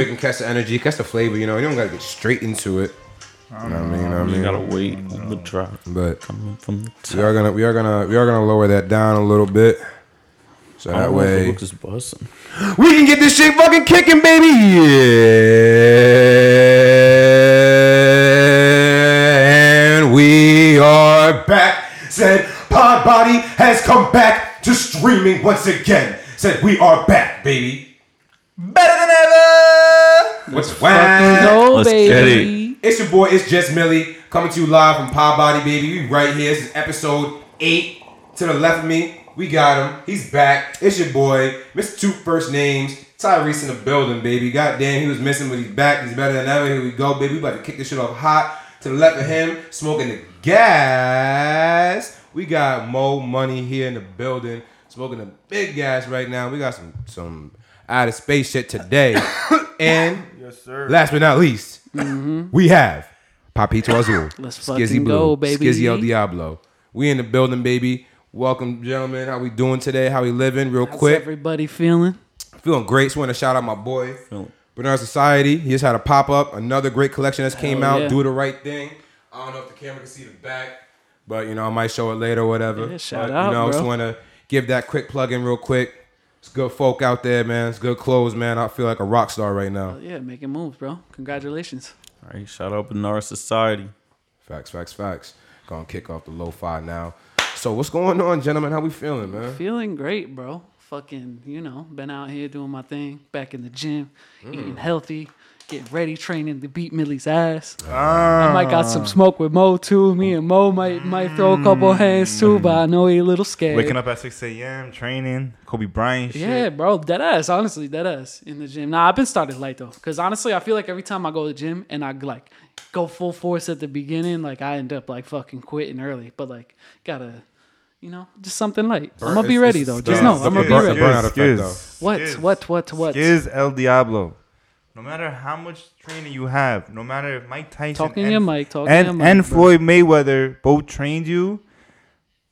we can catch the energy, catch the flavor. You know, you don't gotta get straight into it. You know what I mean? You know what I You mean? gotta wait on the drop. But Coming from the top. we are gonna we are gonna we are gonna lower that down a little bit. So that don't know if the way we can get this shit fucking kicking, baby. Yeah. And we are back. Said Pod Body has come back to streaming once again. Said we are back, baby. Better. What's Fucking whack? go, Let's get baby. It's your boy, it's just Millie, coming to you live from Pod Body, baby. We right here. This is episode eight. To the left of me, we got him. He's back. It's your boy, Mr. Two First Names, Tyrese in the building, baby. Goddamn, he was missing, but he's back. He's better than ever. Here we go, baby. We about to kick this shit off hot. To the left of him, smoking the gas. We got Mo Money here in the building, smoking the big gas right now. We got some some out of space shit today. and Yes, sir. Last but not least, mm-hmm. we have Papito Azul. Let's fucking go, baby. Skizzy El Diablo. We in the building, baby. Welcome, gentlemen. How we doing today? How we living? Real How's quick. everybody feeling? Feeling great. Just want to shout out my boy, Feeling- Bernard Society. He just had a pop up. Another great collection that's came out. yeah. Do the right thing. I don't know if the camera can see the back, but you know I might show it later or whatever. Yeah, shout But, out, You know, bro. just want to give that quick plug in real quick. It's good folk out there, man. It's good clothes, man. I feel like a rock star right now. Yeah, making moves, bro. Congratulations. All right, shout out Bernard Society. Facts, facts, facts. Gonna kick off the lo-fi now. So what's going on, gentlemen? How we feeling, man? Feeling great, bro. Fucking, you know, been out here doing my thing, back in the gym, mm. eating healthy, getting ready, training to beat Millie's ass. I might got some ah. smoke with Mo too. Me and Mo might might throw a couple mm. hands too, but I know he a little scared. Waking up at 6 a.m., training, Kobe Bryant shit. Yeah, bro, dead ass. Honestly, dead ass in the gym. Nah, I've been started light though, because honestly, I feel like every time I go to the gym and I like go full force at the beginning, like I end up like fucking quitting early. But like, gotta, you know, just something light. I'm gonna be ready though. Just know I'm gonna be ready. burnout effect, though. What? What? What? What? Skiz El Diablo. No matter how much training you have, no matter if Mike Tyson Talking and, your mic, talking and, your mic, and. Floyd Mayweather both trained you,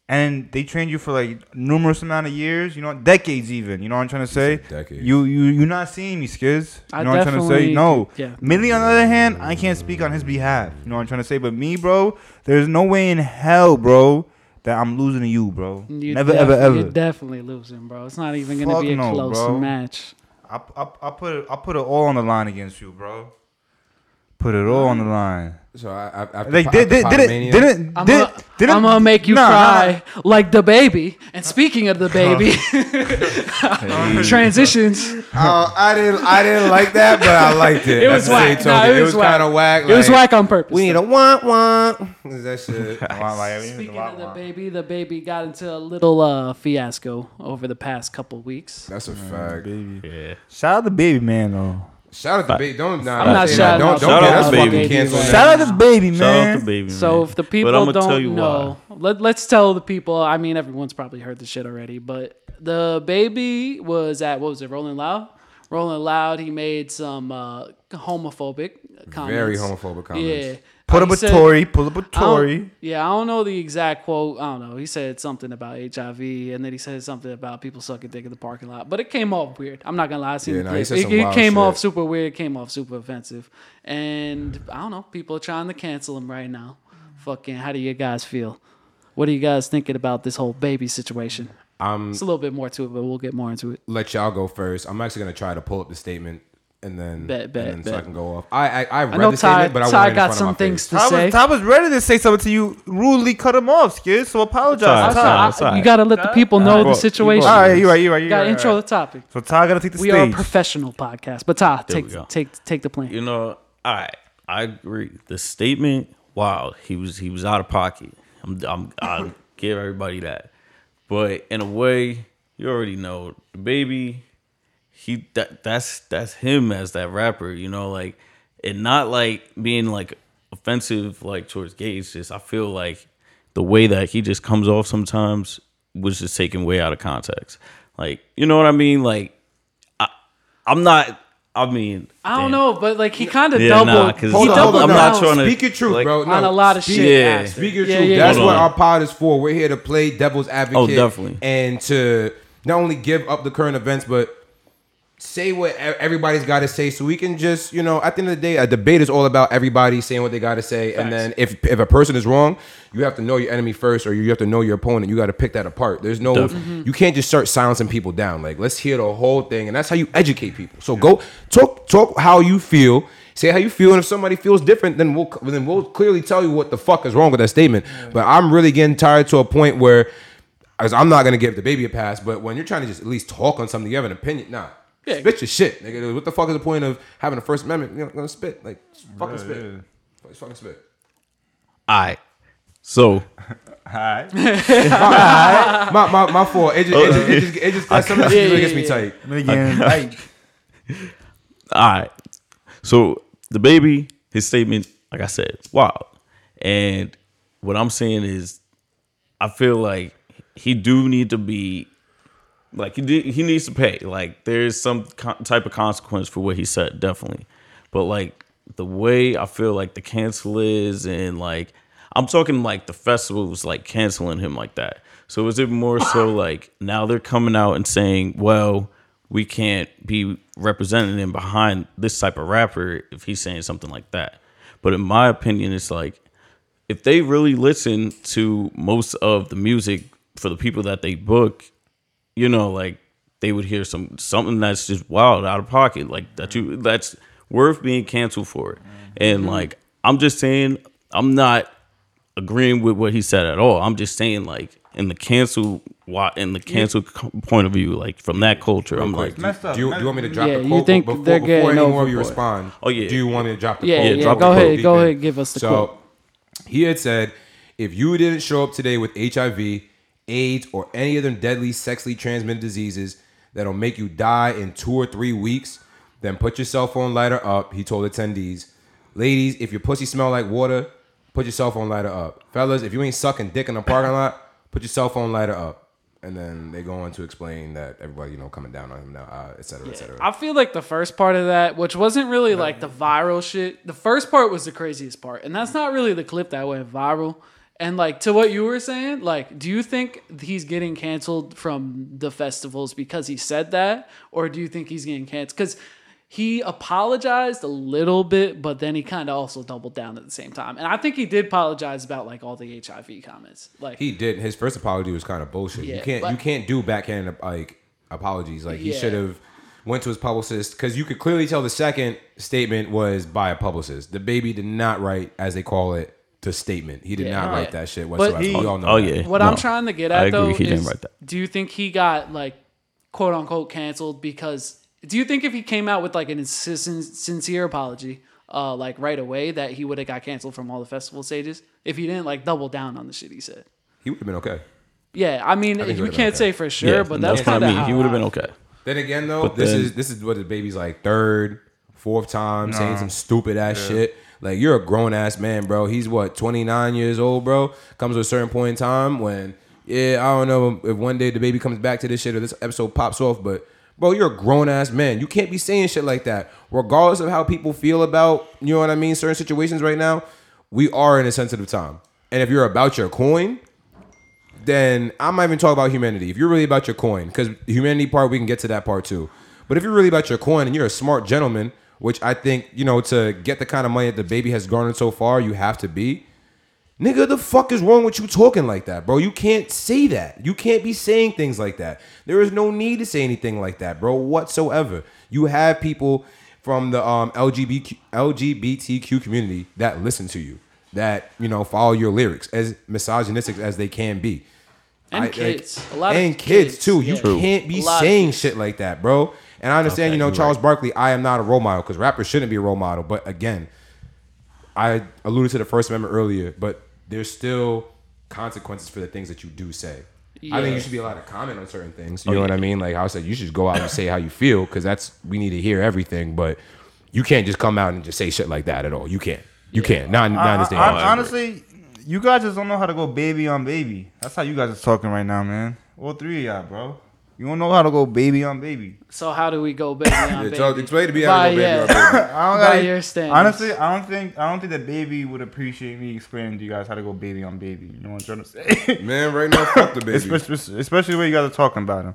and they trained you for like numerous amount of years, you know, decades even. You know what I'm trying to say? Decades. You you you're not seeing me, Skiz. You I know what I'm trying to say? definitely- No. yeah. Millie, on the other hand, I can't speak on his behalf. You know what I'm trying to say? But me, bro, there's no way in hell, bro, that I'm losing to you, bro. You Never, def- ever, ever. You're definitely losing, bro. It's not even gonna be a no, close bro. match. I, I, I put it I put it all on the line against you, bro. Put it all on the line. So I, I after, Like po- did, after did, didn't didn't I'm didn't, gonna, didn't I'm gonna make you nah, cry like the baby. And speaking of the baby, transitions. Uh, I didn't I didn't like that, but I liked it. It was At the same whack. Nah, it it was was kind of whack. It was whack on purpose. We need a want want. That shit. Nah. Wow, like, we need Speaking to of the wah-wah. baby, the baby got into a little uh, fiasco over the past couple weeks. That's a fact. Yeah. Shout out the baby man though. Shout out to baby. Don't nah, I'm don't not say shouting out Don't don't Shout get out us fucking baby. canceled. Shout out to baby Shout out man. to baby. So if the But people I'ma tell don't you know, let, let's tell the people. I mean, everyone's probably heard the shit already, but the baby was at what was it, Rolling Loud? Rolling Loud. He made some uh, homophobic comments. Very homophobic comments. Yeah. Put up a said- Tory, pull up a I Tory. Yeah, I don't know the exact quote. I don't know. He said something about HIV, and then he said something about people sucking dick in the parking lot. But it came off weird. I'm not gonna lie. I seen Yeah, the he clip. It, it came shit. off super weird. It came off super offensive, and I don't know. People are trying to cancel him right now. Fucking, how do you guys feel? What are you guys thinking about this whole baby situation? I'm It's a little bit more to it, but we'll get more into it. let y'all go first. I'm actually gonna try to pull up the statement and then, Bet, bet, and then so I can go off. I I, I read I know the Ty, statement, but I Ty wanted got front some things face. to Ty say. was, Ty was ready to say something to you, rudely cut him off, skid. So apologize, Ty, to So Ty. I- It's you gotta let the people know Bro, the situation. All right, you're right, you're right. You're gotta right, intro right. the topic. So Ty gotta take the We are a professional podcast, but Ty, There take take take the plane. You know, all right, I agree. The statement, wow, he was he was out of pocket. I'm, I'm I'll give everybody that. But in a way, you already know the baby. He that that's that's him as that rapper. You know, like and not like being like offensive like towards gays. Just I feel like the way that he just comes off sometimes was just taken way out of context. Like you know what I mean? Like I, I'm not. I mean, I don't damn. know, but like he kind of Yeah, doubled. nah, 'cause he Hold on, doubled on. I'm not no. trying to- speak your truth, like- bro. No, on a lot of speak- shit. Yeah. after. Speak your Yeah, truth. yeah, That's yeah. what on. our pod is for. We're here to play devil's oh, advocate. Oh, definitely. And to not only give up the current events, but say what everybody's got to say, so we can just, you know, at the end of the day, a debate is all about everybody saying what they got to say, and then if if a person is wrong, you have to know your enemy first, or you have to know your opponent. You got to pick that apart. There's no, Definitely. Mm-hmm. you can't just start silencing people down. Like let's hear the whole thing, and that's how you educate people. So go talk talk how you feel. Say how you feel, and if somebody feels different, then we'll then we'll clearly tell you what the fuck is wrong with that statement. But I'm really getting tired to a point where, as I'm not gonna give the baby a pass, but when you're trying to just at least talk on something, you have an opinion. Nah, Yeah. spit your shit, nigga. What the fuck is the point of having a First Amendment? You're not gonna spit, like fucking Yeah, spit, yeah. fucking spit. All right. So Hi. My my my fault. It just it just it just, it just that some of that shit really gets me tight. Again, right. All right. So the baby, his statement, like I said, wild. And what I'm saying is, I feel like he do need to be, like he did, he needs to pay. Like there's some type of consequence for what he said, definitely. But like the way I feel like the cancel is, and like I'm talking like the festival was like canceling him like that. So is it more so like now they're coming out and saying, well, we can't be representing him behind this type of rapper if he's saying something like that. But in my opinion, it's like if they really listen to most of the music for the people that they book, you know, like they would hear some something that's just wild out of pocket, like that you that's worth being canceled for it. And mm-hmm. like I'm just saying, I'm not agreeing with what he said at all. I'm just saying like in the cancel wa- in the cancel co- point of view, like from that culture, I'm like, Messed up. Do you, do you want me to drop Yeah, the you quote think before, they're before getting any more of you respond? Oh, yeah. Do you want me to drop the Yeah, quote? yeah. drop go the quote. ahead, go ahead, give us the so, quote. he had said, if you didn't show up today with HIV, AIDS, or any of them deadly sexually transmitted diseases that'll make you die in two or three weeks, then put your cell phone lighter up. He told attendees, ladies, if your pussy smell like water, put your cell phone lighter up. Fellas, if you ain't sucking dick in the parking lot, put your cell phone lighter up. And then they go on to explain that everybody, you know, coming down on him now, uh, et cetera, et cetera. I feel like the first part of that, which wasn't really like the viral shit, the first part was the craziest part. And that's not really the clip that went viral. And like to what you were saying, like, do you think he's getting canceled from the festivals because he said that? Or do you think he's getting canceled? Because he apologized a little bit, but then he kind of also doubled down at the same time. And I think he did apologize about like all the HIV comments. Like, He did. His first apology was kind of bullshit. you can't but- you can't do backhand like apologies. Like he Yeah. should have went to his publicist because you could clearly tell the second statement was by a publicist. The baby did not write, as they call it, the statement. He did Yeah. not Oh, write yeah. that shit But whatsoever. he- we all know. oh that. yeah. What No. I'm trying to get at I agree, though he didn't write that. do you think he got like quote unquote canceled because? Do you think if he came out with like an sin- sincere apology, uh, like right away, that he would have got canceled from all the festival stages if he didn't like double down on the shit he said? He would have been okay. Yeah, I mean, think he we would've can't been say for sure, yeah, but that's, that's what I of mean. He would have been okay. Then again, though, But this then- is this is what the baby's like third, fourth time saying some stupid ass shit. Like you're a grown ass man, bro. He's what 29 years old, bro. Comes to a certain point in time when, yeah, I don't know if one day the baby comes back to this shit or this episode pops off, but bro, you're a grown ass man. You can't be saying shit like that, regardless of how people feel about you know what I mean. Certain situations right now, we are in a sensitive time, and if you're about your coin, then I'm not even talking about humanity. If you're really about your coin, because humanity part, we can get to that part too. But if you're really about your coin and you're a smart gentleman, which I think, you know, to get the kind of money that the baby has garnered so far, you have to be. Nigga, the fuck is wrong with you talking like that, bro? You can't say that. You can't be saying things like that. There is no need to say anything like that, bro, whatsoever. You have people from the um, LGBTQ, LGBTQ community that listen to you, that, you know, follow your lyrics, as misogynistic as they can be. and I- like- kids, a lot and of kids, too. You yeah. can't be A lot of saying shit like that, bro. And I understand, Okay, you know, Charles right. Barkley. I am not a role model because rappers shouldn't be a role model. But again, I alluded to the First Amendment earlier, but there's still consequences for the things that you do say. I think you should be allowed to comment on certain things. You know what I mean? Like I said, you should go out and say how you feel because that's we need to hear everything. But you can't just come out and just say shit like that at all. You can't. You can't. Not, not in this day. I- I- honestly, you guys just don't know how to go baby on baby. That's how you guys are talking right now, man. All three of y'all, bro. You don't know how to go baby on baby. So how do we go baby on Yeah, baby? tell- explain to me how to By, go baby yeah. on baby. I don't By gotta- your standards. Honestly, I don't think I don't think that baby would appreciate me explaining to you guys how to go baby on baby. You know what I'm trying to say? Man, right now, fuck the baby. especially, especially the way you guys are talking about him.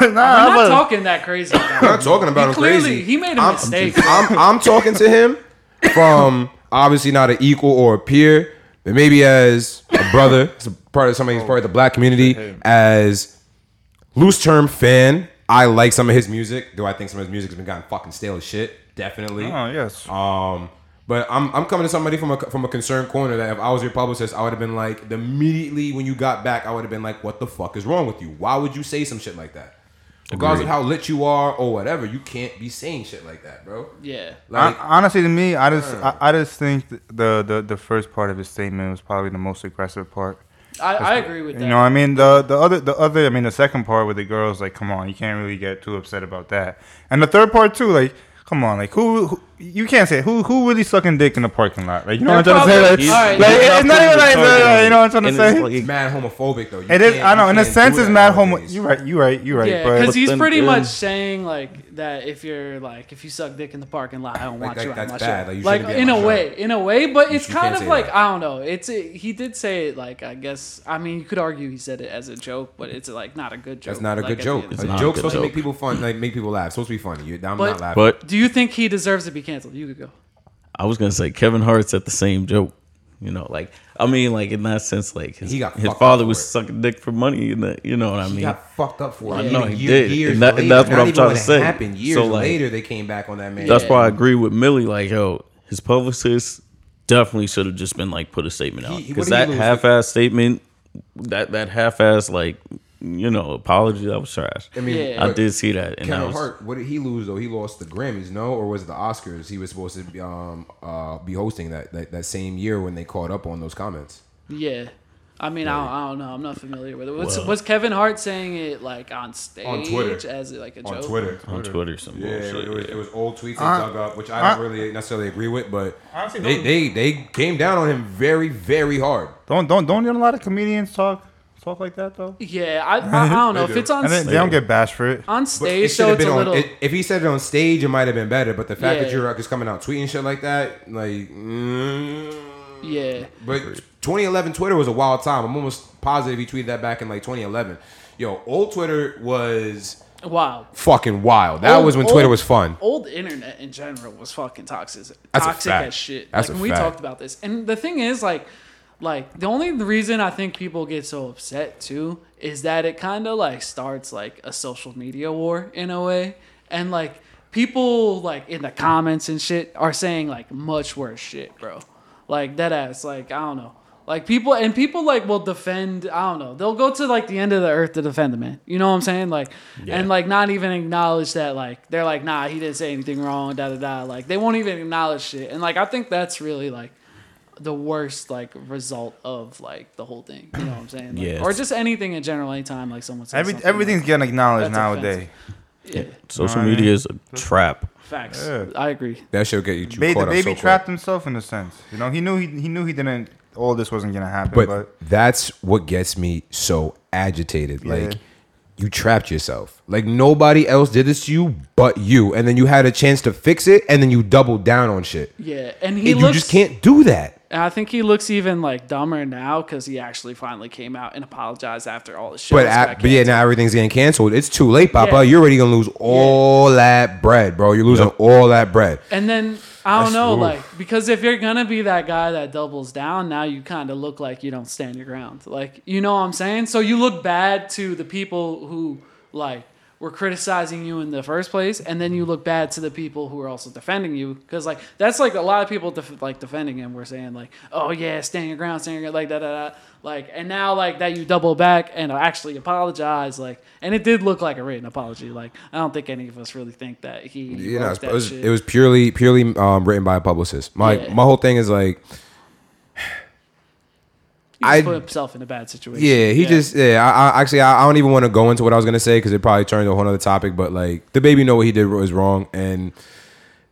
We're not but- talking that crazy. About I'm not talking about he him clearly, crazy. He made a I'm- mistake. I'm, I'm talking to him from obviously not an equal or a peer, but maybe as a brother, as a part of somebody who's part of the black community, as loose term fan. I like some of his music, though I think some of his music has been gotten fucking stale as shit. Definitely. Oh yes. Um, but I'm, I'm coming to somebody from a from a concerned corner that if I was your publicist, I would have been like, immediately when you got back, I would have been like, what the fuck is wrong with you? Why would you say some shit like that? Regardless of how lit you are or whatever, you can't be saying shit like that, bro. yeah. Like, Hon- honestly, to me, I just I, I just think the, the the first part of his statement was probably the most aggressive part. I, I agree with that. You know, I mean the the other the other I mean the second part with the girls, like, come on, you can't really get too upset about that. And the third part too, like, come on, like who, who you can't say who who really sucking dick in the parking lot, like you know what I'm trying to say, like, Probably- all right, like, it's not even like that, you know what I'm trying to say. it's it's like- mad homophobic though. You It is. I know. you In a sense, do it's that mad homo. nowadays. You right. You right. You right. Yeah, because he's pretty then- much saying like that if you're like if you suck dick in the parking lot, I don't Like, want you like, on my that's bad. show. Like, you Like, shouldn't be on in a way, in a way, but it's kind of like. I don't know. It's he did say it like I guess I mean you could argue he said it as a joke, but it's like not a good joke. That's not a good joke. A of the not day. a joke's supposed to make people fun, like make people laugh. Supposed to be funny. You, I'm not laughing. But Do you think he deserves to be canceled? You could go. I was gonna say Kevin Hart's at the same joke. You know, like I mean, like in that sense, like his, He got his father was it. sucking dick for money. And that, you know what I mean? he got fucked up for it. I know he year- did. Years And that- and that's what I'm trying to say. Happened years So, like- later, they came back on that man. That's Yeah. why I agree with Millie. Like, yo, his publicist definitely should have just been like put a statement out He- he- because what did he that half-ass statement, that that half-ass like you know apology that was trash. I mean, Yeah. I did see that, and that Kevin was Hart, what did he lose though? He lost the Grammys, no, or was it the Oscars? He was supposed to be, um uh be hosting that, that that same year when they caught up on those comments. Yeah. I mean, I, don't, I don't know. I'm not familiar with it. Was, Well- was Kevin Hart saying it like on stage On Twitter. as like a joke? On Twitter. on Twitter. Some Yeah, bullshit. it was, it was old tweets they Uh, dug up, which I don't uh, really necessarily agree with, but Honestly, they, don't- they they came down on him very very hard. Don't don't don't a lot of comedians talk talk like that though. Yeah, I, I, I don't know They if it's on And then they don't get bashed for it. on stage. it So should have it's been a on. little. It, if he said it on stage, it might have been better. But the fact that Yeah. you're just coming out tweeting shit like that, like, mm, yeah, But 2011 Twitter was a wild time. I'm almost positive he tweeted that back in like 2011. Yo, old Twitter was wow. fucking wild. That Old- was when Twitter old- was fun. Old internet in general was fucking toxic. That's a toxic fact. as shit. That's like, a and we fact. talked about this. And the thing is, like, like the only reason I think people get so upset too is that it kind of like starts like a social media war in a way, and like people like in the comments and shit are saying like much worse shit, bro. Like that ass. Like I don't know. Like people and people like will defend. I don't know. They'll go to like the end of the earth to defend the man. You know what I'm saying? Like and like not even acknowledge that. Like they're like, nah, he didn't say anything wrong. Da da da. Like they won't even acknowledge shit. And like I think that's really like the worst like result of like the whole thing. You know what I'm saying? Like, Yes. Or just anything in general. Anytime like someone says Every something, everything's getting acknowledged nowadays. Yeah, Social Right. media is a trap. facts. Yeah. I agree. That should get you Ba- the caught up baby so trapped quick. himself in a sense. You know, he knew he he knew he didn't. All this wasn't gonna happen. But, But, that's what gets me so agitated. Yeah. Like you trapped yourself. Like nobody else did this to you but you, and then you had a chance to fix it, and then you doubled down on shit. Yeah, and he you looks. just can't do that. And I think he looks even like dumber now because he actually finally came out and apologized after all the shit. But, but yeah, now everything's getting canceled. It's too late, Papa. Yeah. You're already gonna lose all that bread, bro. You're losing all that bread. And then I don't That's- know, like because if you're gonna be that guy that doubles down, now you kind of look like you don't stand your ground. Like you know what I'm saying? So you look bad to the people who like were criticizing you in the first place, and then you look bad to the people who are also defending you because like that's like a lot of people def- like defending him. We're saying like, oh yeah, stand your ground, stand your ground, like da da da. Like and now like that you double back and actually apologize, like and it did look like a written apology. Like I don't think any of us really think that he. You know, wrote it's- that it was, it was purely purely um, written by a publicist. My Yeah. my whole thing is like, I- put himself in a bad situation. yeah, he just yeah. I, I actually I, I don't even want to go into what I was gonna say because it probably turned to a whole other topic. But like the baby know what he did was wrong, and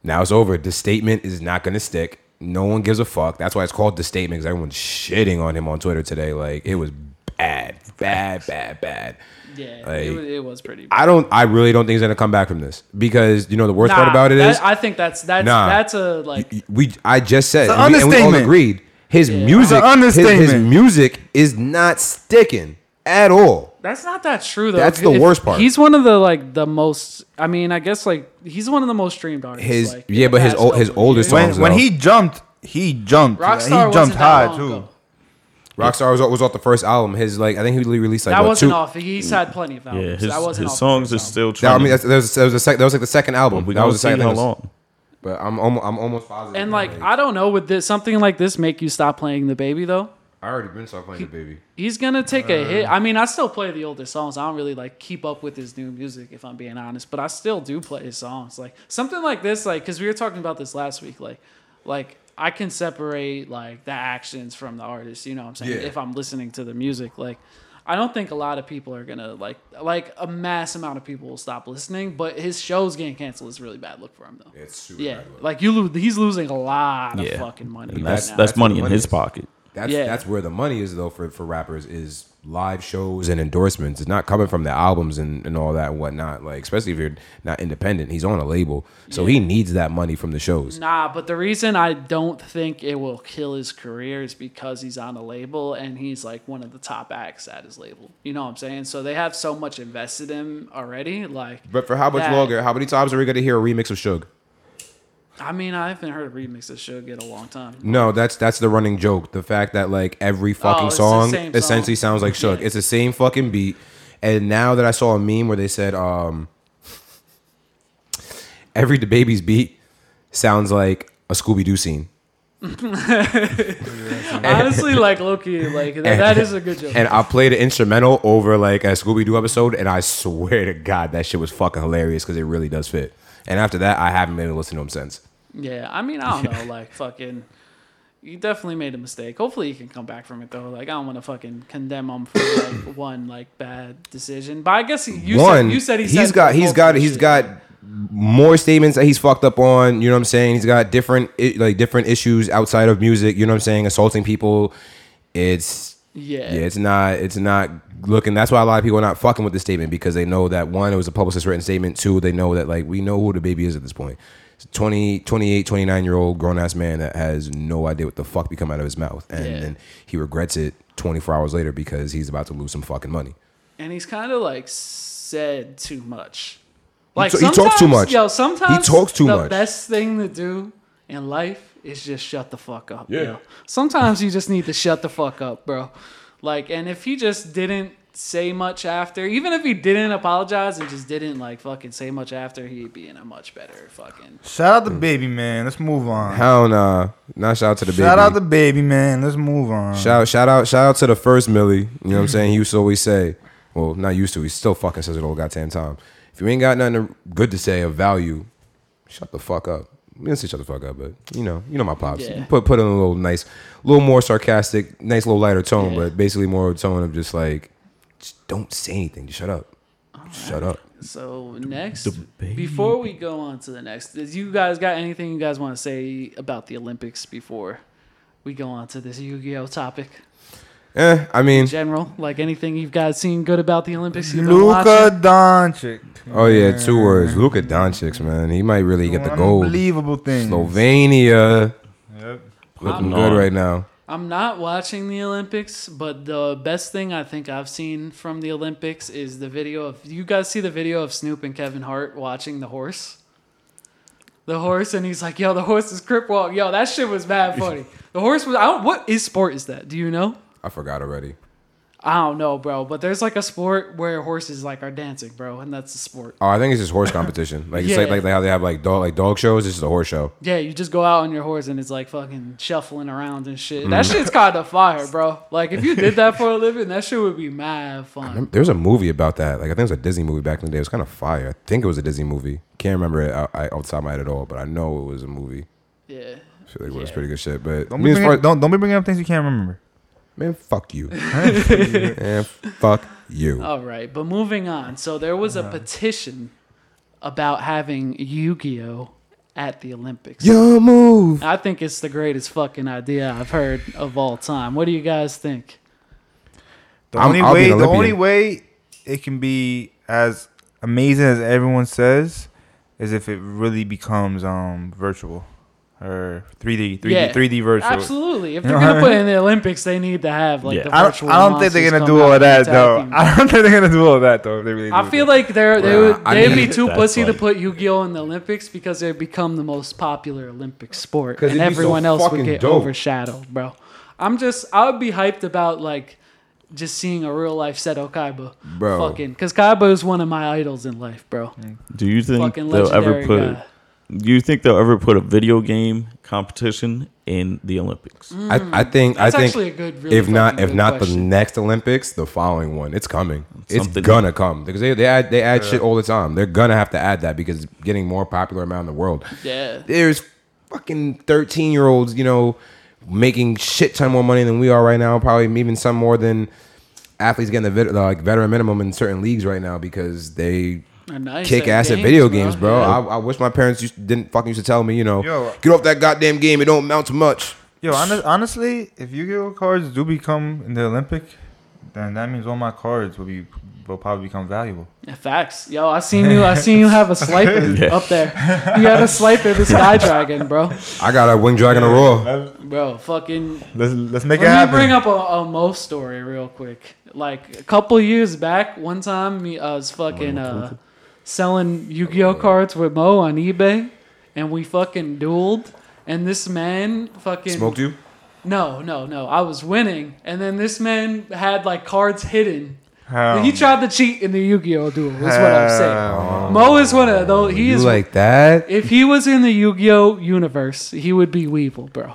now it's over. The statement is not gonna stick. No one gives a fuck. That's why it's called the statement because everyone's shitting on him on Twitter today. Like it was bad, bad, bad, bad. Yeah, Like, it, was, it was pretty. Bad. I don't. I really don't think he's gonna come back from this because you know the worst part about it that- is I think that's that's Nah. that's a like we I just said It's an and we, and we all agreed his Yeah. music It's an his, his music is not sticking at all. That's not that true though. That's the If- worst part. He's one of the like the most. I mean, I guess like he's one of the most streamed artists. His- like, yeah, but his past ol- his couple older years. songs- When when though. he jumped, he jumped. Rockstar he wasn't jumped that high long too. ago. Rockstar was, was off the first album. His like I think he released like that what, wasn't two. off. He's had plenty of albums. Yeah, his, that wasn't his off the songs are album. still That, I mean, that was, that was the sec, that was like the second album. we that was the second. How think it's- long. But I'm almost, I'm almost positive. And like I don't know, would this something like this make you stop playing the baby though? I already been saw playing the baby. He's gonna take a Uh. hit. I mean, I still play the older songs. I don't really like keep up with his new music, if I'm being honest. But I still do play his songs. Like something like this, like because we were talking about this last week. Like, like I can separate like the actions from the artist. You know what I'm saying? Yeah. If I'm listening to the music, like I don't think a lot of people are gonna like like a mass amount of people will stop listening. But his shows getting canceled is a really bad look for him though. It's super Yeah, bad look. like you lose, he's losing a lot of Yeah. fucking money. And right that's now. that's That's money in money his is. pocket. That's Yeah. that's where the money is though for for rappers is live shows and endorsements. It's not coming from the albums and, and all that and whatnot. Like especially if you're not independent, he's on a label, so he needs that money from the shows. Nah, but the reason I don't think it will kill his career is because he's on a label and he's like one of the top acts at his label. You know what I'm saying? So they have so much invested in him already. Like, But for how much That- longer? How many times are we gonna hear a remix of Suge? I mean, I haven't heard a remix of Suge in a long time. No, that's that's the running joke. The fact that like every fucking Oh, it's song essentially song. sounds like Suge. Yeah. It's the same fucking beat. And now that I saw a meme where they said um every the baby's beat sounds like a Scooby Doo scene. Honestly, like Loki, like that, that is a good joke. And I played an instrumental over like a Scooby Doo episode, and I swear to God that shit was fucking hilarious because it really does fit. And after that, I haven't been able to listen to him since. Yeah, I mean, I don't know, like fucking. You definitely made a mistake. Hopefully, you can come back from it though. Like, I don't want to fucking condemn him for like one like bad decision. But I guess you One, said you said he he's said got he's got he's shit. got more statements that he's fucked up on. You know what I'm saying? He's got different like different issues outside of music. You know what I'm saying? Assaulting people. It's yeah yeah, it's not it's not looking. That's why a lot of people are not fucking with the statement because they know that one, it was a publicist written statement. Two, they know that like we know who the baby is at this point. It's a 20, 28, 29 year old grown ass man that has no idea what the fuck be coming out of his mouth, and Yeah. then he regrets it 24 hours later because he's about to lose some fucking money. and he's kind of like said too much. Like t- he talks too sometimes- much. Yo, sometimes He talks too the much. best thing to do in life is just shut the fuck up. Yeah. yo. Sometimes you just need to shut the fuck up, bro. Like, and if he just didn't say much after, even if he didn't apologize and just didn't like fucking say much after, he'd be in a much better fucking. Shout out the baby man. Let's move on. Hell nah. Not shout out to the baby. Shout out the baby man. Let's move on. shout shout out shout out to the first Millie. You know what I'm saying? He used to always say, well, not used to. He still fucking says it all goddamn time. If you ain't got nothing good to say of value, shut the fuck up. We didn't say shut the fuck up, but you know, you know my pops. Yeah. Put put in a little nice, little more sarcastic, nice little lighter tone, Yeah. but basically more tone of just like, just don't say anything. Just shut up. Shut up. So next, The before we go on to the next, did you guys got anything you guys want to say about the Olympics before we go on to this Yu-Gi-Oh topic? Eh, I mean, general? Like anything you've guys seen good about the Olympics? You've been Luka watching? Doncic. oh yeah, two words. Luka Doncic, man. He might really get the gold. Unbelievable thing. Slovenia Yep. looking I'm good not. right now. I'm not watching the Olympics, but the best thing I think I've seen from the Olympics is the video of you guys see the video of Snoop and Kevin Hart watching the horse. The horse, and he's like, "Yo, the horse is crip walk." Yo, that shit was mad funny. The horse was. I don't, what is sport is that? Do you know? I forgot already. I don't know, bro. But there's like a sport where horses like are dancing, bro, and that's a sport. Oh, I think it's just horse competition. Like it's like, Yeah. like how they have like dog like dog shows. This is a horse show. Yeah, you just go out on your horse and it's like fucking shuffling around and shit. Mm. That shit's kind of fire, bro. Like if you did that for a living, that shit would be mad fun. There's a movie about that. Like I think it was a Disney movie back in the day. It was kind of fire. I think it was a Disney movie. Can't remember it out- I, off the top of my head at all, but I know it was a movie. Yeah. I feel like it was pretty good shit. But Don't be, bringing, far as- don't, don't be bringing up things you can't remember. Man, fuck you. man, fuck you. All right, but moving on. So there was a petition about having Yu-Gi-Oh at the Olympics. Your move. I think it's the greatest fucking idea I've heard of all time. What do you guys think? The I'm- only I'll be way, an the Olympian. only way it can be as amazing as everyone says is if it really becomes um virtual. Or 3D, 3D, Yeah, 3D virtual. Absolutely. If they're gonna put it in the Olympics, they need to have like Yeah. the I don't. I don't think they're gonna do all of that though. attack. I don't think they're gonna do all of that though. They really I feel that. like they're they Yeah, would I they'd need- be too That's pussy to put Yu-Gi-Oh in the Olympics because they become the most popular Olympic sport, and it'd so everyone else would get dope. overshadowed, bro. I'm just I would be hyped about like just seeing a real life Seto Kaiba, Bro. Fucking, because Kaiba is one of my idols in life, bro. Do you think Fucking they'll ever put? guy. Do you think they'll ever put a video game competition in the Olympics? I, I mm. think That's I think actually a good, really if not fucking if good not the question. next Olympics, the following one, it's coming. It's gonna come because they they add they add shit all the time. They're gonna have to add that because it's getting more popular around the world. Yeah. There's fucking thirteen year olds, you know, making shit ton more money than we are right now. Probably even some more than athletes getting the vet, like veteran minimum in certain leagues right now because they Are nice kick ass at video games, bro. Yeah. I, I wish my parents used, didn't fucking used to tell me, you know, Yo. get off that goddamn game. It don't amount to much. Yo, hon- honestly, if Yu-Gi-Oh cards do become in the Olympic, then that means all my cards will be will probably become valuable. Yeah, Facts, yo. I seen you. I seen you have a Slifer Yeah. up there. You had a Slifer, the Sky Dragon, bro. I got a wing dragon a Ra. Bro, fucking. Let's let's make it happen. Let me bring up a, a Mo story real quick. Like a couple years back, one time me, I was fucking uh, selling Yu-Gi-Oh cards with Mo on eBay, and we fucking dueled. And this man fucking Smoked you? No, no, no. I was winning, and then this man had like cards hidden. Um, he tried to cheat in the Yu-Gi-Oh duel. Is what I'm saying. um, Mo is one of those. He You is like that? If he was in the Yu-Gi-Oh universe, he would be Weevil, bro.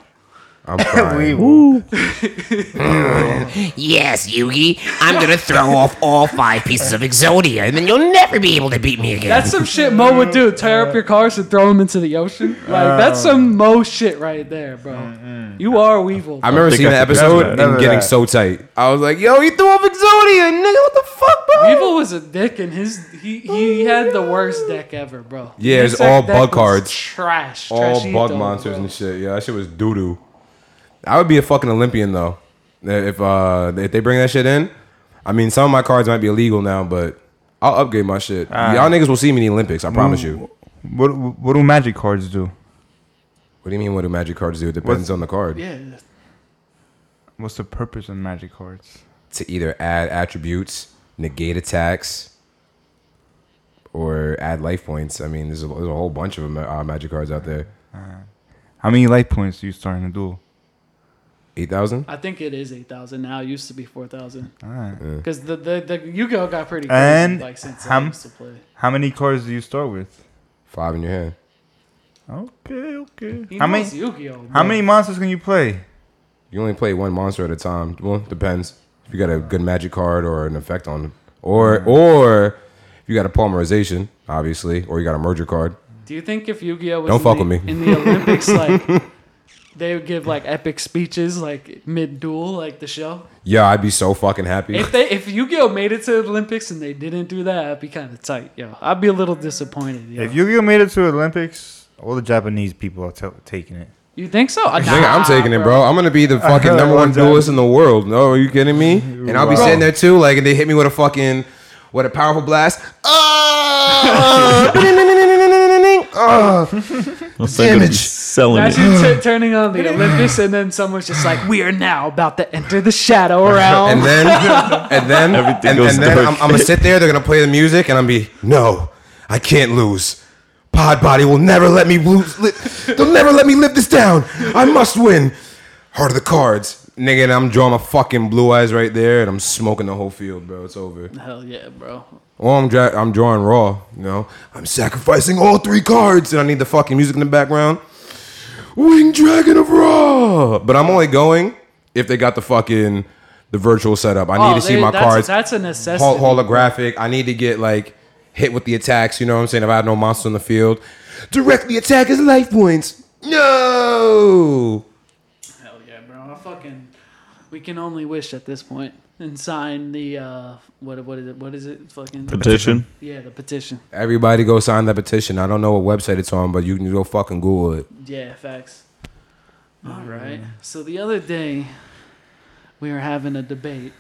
I'm crying. Yes, Yugi, I'm gonna throw off all five pieces of Exodia, and then you'll never be able to beat me again. That's some shit Mo would do. Tear up your cars and throw them into the ocean. Like that's oh. some Mo shit right there, bro. You are Weevil. I remember think seeing I that episode that. and Never getting that. so tight. I was like, yo, he threw off Exodia, nigga. What the fuck, bro? Weevil was a dick, and his he he had the worst deck ever, bro. Yeah, His it's all deck bug was cards. Trash. All Trashito, bug monsters bro. and shit. Yeah, that shit was doo doo. I would be a fucking Olympian though. If uh if they bring that shit in, I mean, some of my cards might be illegal now, but I'll upgrade my shit. Y'all niggas will see me in the Olympics. I promise you. What what do magic cards do? What do you mean? What do magic cards do? It depends on the card. Yeah. What's the purpose of magic cards? To either add attributes, negate attacks, or add life points. I mean, there's a, there's a whole bunch of uh, magic cards out there. How many life points do you start in a duel? Eight thousand. I think it is eight thousand now. It used to be four thousand. Alright. Because the the the Yu-Gi-Oh got pretty crazy And like since how I m- used to play. How many cards do you start with? Five in your hand. Okay, okay. He How many Yu-Gi-Oh. how bro. many monsters can you play? You only play one monster at a time. Well, depends. If you got a good magic card or an effect on, or mm. or if you got a polymerization, obviously, or you got a merger card. Do you think if Yu-Gi-Oh was Don't in fuck the, with me. in the Olympics, like they would give like epic speeches like mid-duel, like the show? Yeah, I'd be so fucking happy. If they if Yu-Gi-Oh made it to the Olympics and they didn't do that, I'd be kind of tight, yo. I'd be a little disappointed. Yo. If Yu-Gi-Oh made it to Olympics, all the Japanese people are t- taking it. you think so? Nigga, I'm nah, taking it, bro. I'm gonna be the fucking number one one duelist in the world. No, are you kidding me? And I'll be Wow. sitting there too, like, and they hit me with a fucking, with a powerful blast. Looks like I'm Damage. Selling it. Imagine t- turning on the Olympus and then someone's just like, "We are now about to enter the shadow realm." And then, and then, Everything and, goes and then dark. I'm, I'm gonna sit there. They're gonna play the music, and I'm be no, I can't lose. Pod body will never let me lose. Li- they'll never let me live this down. I must win. Heart of the cards, nigga. And I'm drawing my fucking blue eyes right there, and I'm smoking the whole field, bro. It's over. Hell yeah, bro. Or I'm dra- I'm drawing Ra. You know, I'm sacrificing all three cards, and I need the fucking music in the background. Wing Dragon of Ra. But I'm only going if they got the fucking the virtual setup. I need Oh, to see they- my that's, cards That's a necessity. hol- holographic. I need to get like hit with the attacks. You know what I'm saying? If I have no monster in the field, directly attack his life points. No. Hell yeah, bro. I fucking. We can only wish at this point and sign the uh what what is it? What is it? Fucking Petition. Yeah, the petition. Everybody go sign that petition. I don't know what website it's on, but you can go fucking Google it. Yeah, facts. All right. So the other day, we were having a debate.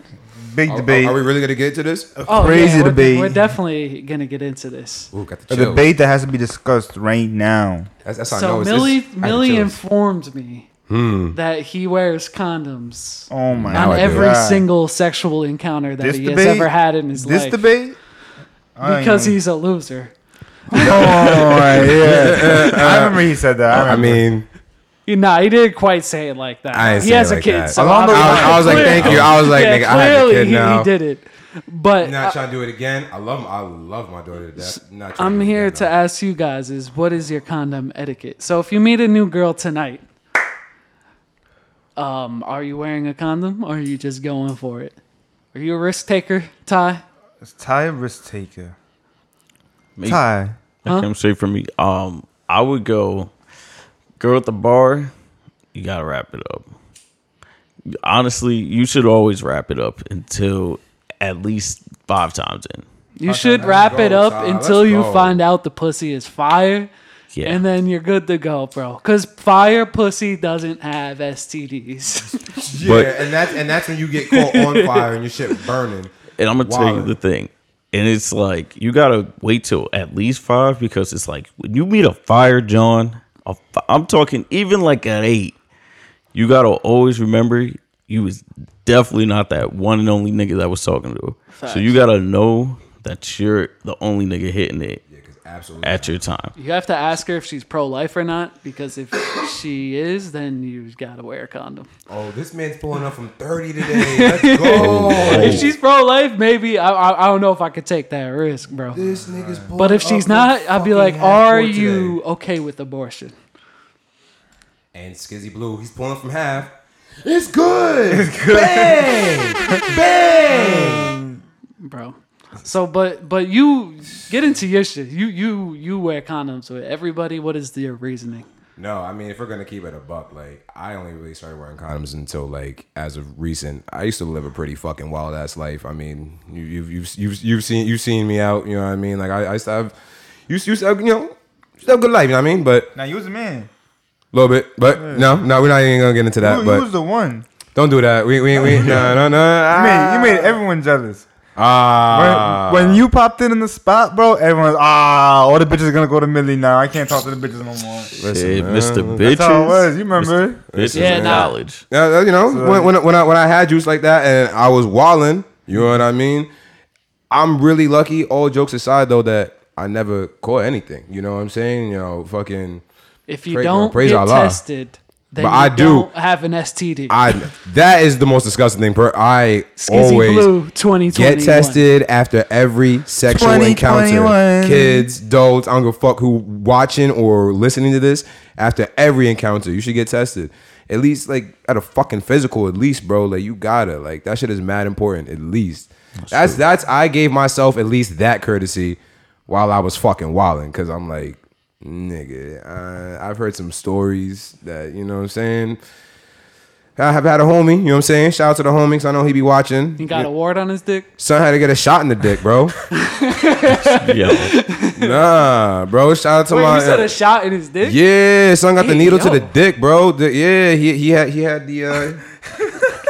Big Are, debate. are we really gonna get into this? Oh, Crazy yeah, we're, debate. We're definitely gonna get into this. Ooh, got the a chills. debate that has to be discussed right now. That's, that's how I So know it's, Millie, it's, I got the Millie chills. informed me Hmm. that he wears condoms Oh my on I do. every single sexual encounter that This he debate? has ever had in his life. This life. debate? I because ain't- he's a loser. Oh yeah. I remember he said that. I, I remember. mean, He, nah, he didn't quite say it like that. I ain't he say has it a like kid, that. so Along the- I was, I was like, thank you. I was like, yeah, nigga, I have a clearly kid he, now. he did it. But Not trying to do it again. I love, I love my daughter to death. Not trying I'm do it here again, to though. ask you guys: is what is your condom etiquette? So if you meet a new girl tonight, um, are you wearing a condom or are you just going for it? Are you a risk taker, Ty? It's Ty a risk taker. Me- Ty. That came straight from me. Um, I would go, girl at the bar. You gotta wrap it up. Honestly, you should always wrap it up until at least five times in. You Okay, should wrap go, it up Ty. until Let's you go. find out the pussy is fire, Yeah, and then you're good to go, bro. Cause fire pussy doesn't have STDs. Yeah, But- and that's and that's when you get caught on fire and your shit burning. and I'm gonna tell you the thing, and it's like you gotta wait till at least five because it's like when you meet a fire John, a fi- I'm talking even like at eight, you gotta always remember you was definitely not that one and only nigga that was talking to. her. So you gotta know that you're the only nigga hitting it Yeah, 'cause absolutely. at your time. you have to ask her if she's pro life or not, because if she is, then you've gotta wear a condom. Oh, this man's pulling up from 30 today. Let's go. If oh. she's pro life, maybe I, I I don't know if I could take that risk, bro. This nigga's pulling But if up she's from not, I'd be fucking like, half are court you today. okay with abortion? And Skizzy Blue, he's pulling up from half. It's good. It's good. Bang. Bang. bro. So, but but you get into your shit. You you you wear condoms with everybody. What is your reasoning? No, I mean, if we're gonna keep it a buck, like I only really started wearing condoms until like as of recent. I used to live a pretty fucking wild ass life. I mean, you, you've you've you've you've seen you've seen me out. You know what I mean? Like I, I used to have, used used to have, you know, used to have a good life. You know what I mean? But Now you was a man. a little bit. But no, no, we're not even gonna get into that. you, you was the one. don't do that. We we we no no no. You made, you ah. made everyone jealous. Ah. When, when you popped in in the spot, bro, everyone's ah, all the bitches are gonna go to Millie now. I can't talk to the bitches no more. Shit, man, Mr. Bitches. That's how it was. You remember? Bitches Yeah, in nah. college. Yeah, you know, when, when, when I when I had juice like that and I was walling, you know what I mean. I'm really lucky. All jokes aside, though, that I never caught anything. You know what I'm saying? You know, fucking. If you Praise- don't praise get Allah. tested, then But you I do. don't have an STD. I that is the most disgusting thing. Per I Skizzy always Blue 2021. get tested after every sexual encounter. Kids, adults, I don't give a fuck who watching or listening to this. After every encounter, you should get tested. At least like at a fucking physical, at least, bro. Like you gotta. Like that shit is mad important. At least. That's that's, I gave myself at least that courtesy while I was fucking wilding. Cause I'm like, nigga, uh, I've heard some stories that, you know what I'm saying? I have had a homie, you know what I'm saying? Shout out to the homie, 'cause I know he be watching. He got a wart on his dick. Son had to get a shot in the dick, bro. Yo, nah, bro. Shout out to Wait, my you said a shot in his dick? yeah. Son got the Hey, needle to yo. the dick, bro. The- yeah, he he had he had the uh,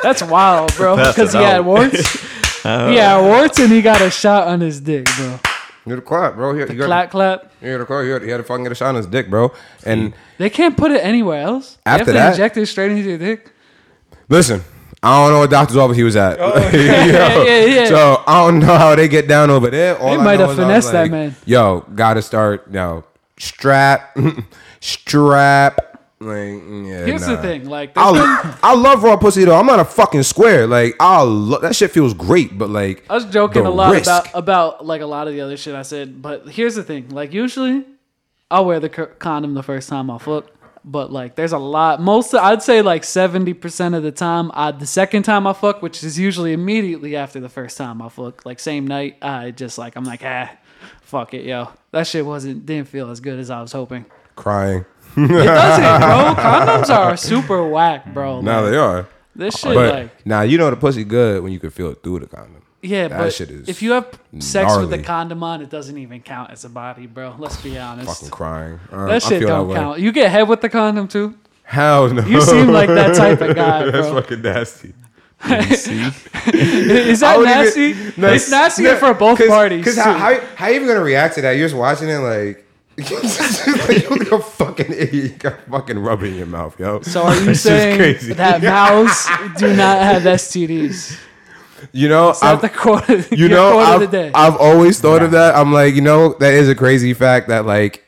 That's wild, bro. Pass Because he had out. warts. he had warts and he got a shot on his dick, bro. You the clap, bro. He, he got Clap, clap. He had, the, he, had, he had to fucking get a shot in his dick, bro. And They can't put it anywhere else. They After have to that- inject it straight into your dick. listen, I don't know what doctor's office he was at. Oh. Yo, yeah, yeah, yeah. So I don't know how they get down over there. All They I might know have is I was finessed that man. Yo, gotta start. Yo, strap, strap. Like, yeah, Here's nah. the thing, like, there's been- I, I love raw pussy though. I'm not a fucking square. Like I lo- that shit feels great, but like I was joking a lot risk. about about like a lot of the other shit I said, but here's the thing: like usually, I'll wear the co- condom the first time I fuck, but like there's a lot. Most I'd say like seventy percent of the time, I the second time I fuck, which is usually immediately after the first time I fuck, like same night, I just like I'm like ah, fuck it, yo, that shit wasn't didn't feel as good as I was hoping. crying. It doesn't, bro. Condoms are super whack, bro. Now Like, they are. this shit, But like. now you know the pussy good when you can feel it through the condom. Yeah, That but shit is if you have sex with gnarly. a condom on, it doesn't even count as a body, bro. Let's be honest. Fucking crying. Uh, that shit don't way. count. You get head with the condom too. Hell no. You seem like that type of guy, That's bro. fucking nasty. See? Is that nasty? even- no, it's nasty no, for both cause, parties. Because how, how, how you even gonna react to that? You're just watching it like. Like, you look a fucking idiot. You got fucking rubber in your mouth, yo. so are you That's just saying crazy. that mouths do not have STDs? You know, Is I've, the quote? Of, you know, quote I've, of the day. I've always thought of that. I'm like, you know, that is a crazy fact that like,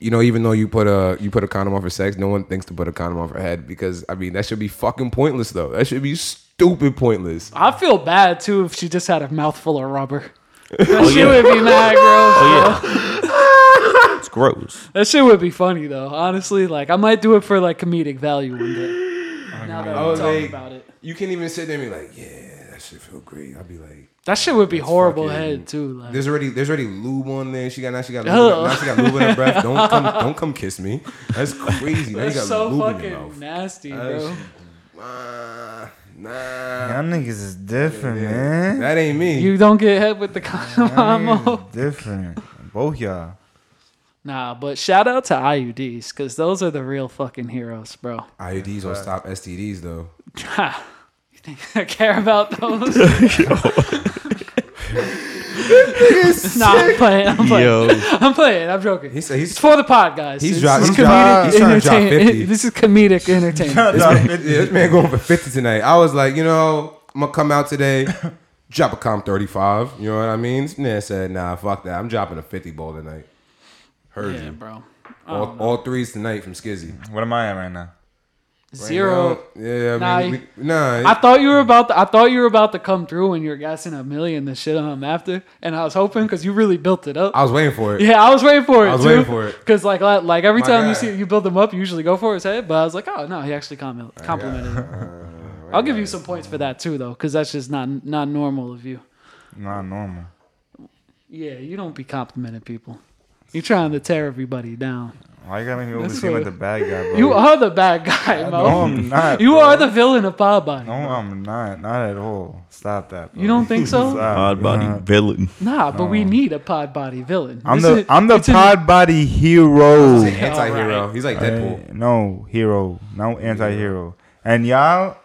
you know, even though you put a you put a condom on for sex, no one thinks to put a condom on for head because I mean that should be fucking pointless though. That should be stupid pointless. I feel bad too if she just had a mouthful of rubber. That shit Oh, yeah. would be mad gross. Oh bro. yeah. it's gross. That shit would be funny though. Honestly, like I might do it for like comedic value one day. Now that I we're talking like- about it, You can't even sit there and be like, yeah, that shit feel great. I'd be like. that shit would be horrible fucking- head too. Like, There's already there's already lube on there. She got now she got lube, in- now she got lube in her breath. Don't come don't come kiss me. That's crazy. Now you got so lube in your fucking mouth. nasty, That's- bro. Uh, nah, Y'all niggas is different, man. that ain't me. You don't get head with the condom on, Y'all Mo. niggas is different. Both y'all. Nah, but shout out to IUDs because those are the real fucking heroes, bro. IUDs will stop STDs though. you think I care about those? nah, I'm playing. I'm playing. Yo, I'm playing. I'm joking. He said he's It's for the pod, guys. He's It's- dropped- he's dropped- comedic he's trying to drop 50. This is comedic entertainment. this man, this man going for 50 tonight. I was like, you know, I'm gonna come out today, drop a comp 35. You know what I mean? This man said, nah, fuck that. I'm dropping a 50 ball tonight. Heard yeah, you. bro. All, all threes tonight from Skizzy. What am I at right now? Right Zero. now, yeah, I Nah, mean, we, nah. I thought you were about to, I thought you were about to come through when you were gassing a million the shit on him after, and I was hoping because you really built it up. I was waiting for it. yeah, I was waiting for it. I was too, waiting for it. Because like like like every My time you see you build them up, you usually go for his head. But I was like, oh no, he actually compliment, complimented. him. I'll give you some points for that too, though, because that's just not not normal of you. Not normal. Yeah, you don't be complimenting people. You're trying to tear everybody down. Why you gotta make me always That's seem like the bad guy, bro? You are the bad guy, bro. No, I'm not. you bro. are the villain of Pod Body. No, I'm not. Not at all. Stop that. Bro. You don't think so? pod body villain. Nah, but we need a Pod Body villain. I'm This the is- I'm the it's in- pod body hero. He's an anti-hero. Alright. He's like Deadpool. Hey, no hero, no anti-hero. And y'all,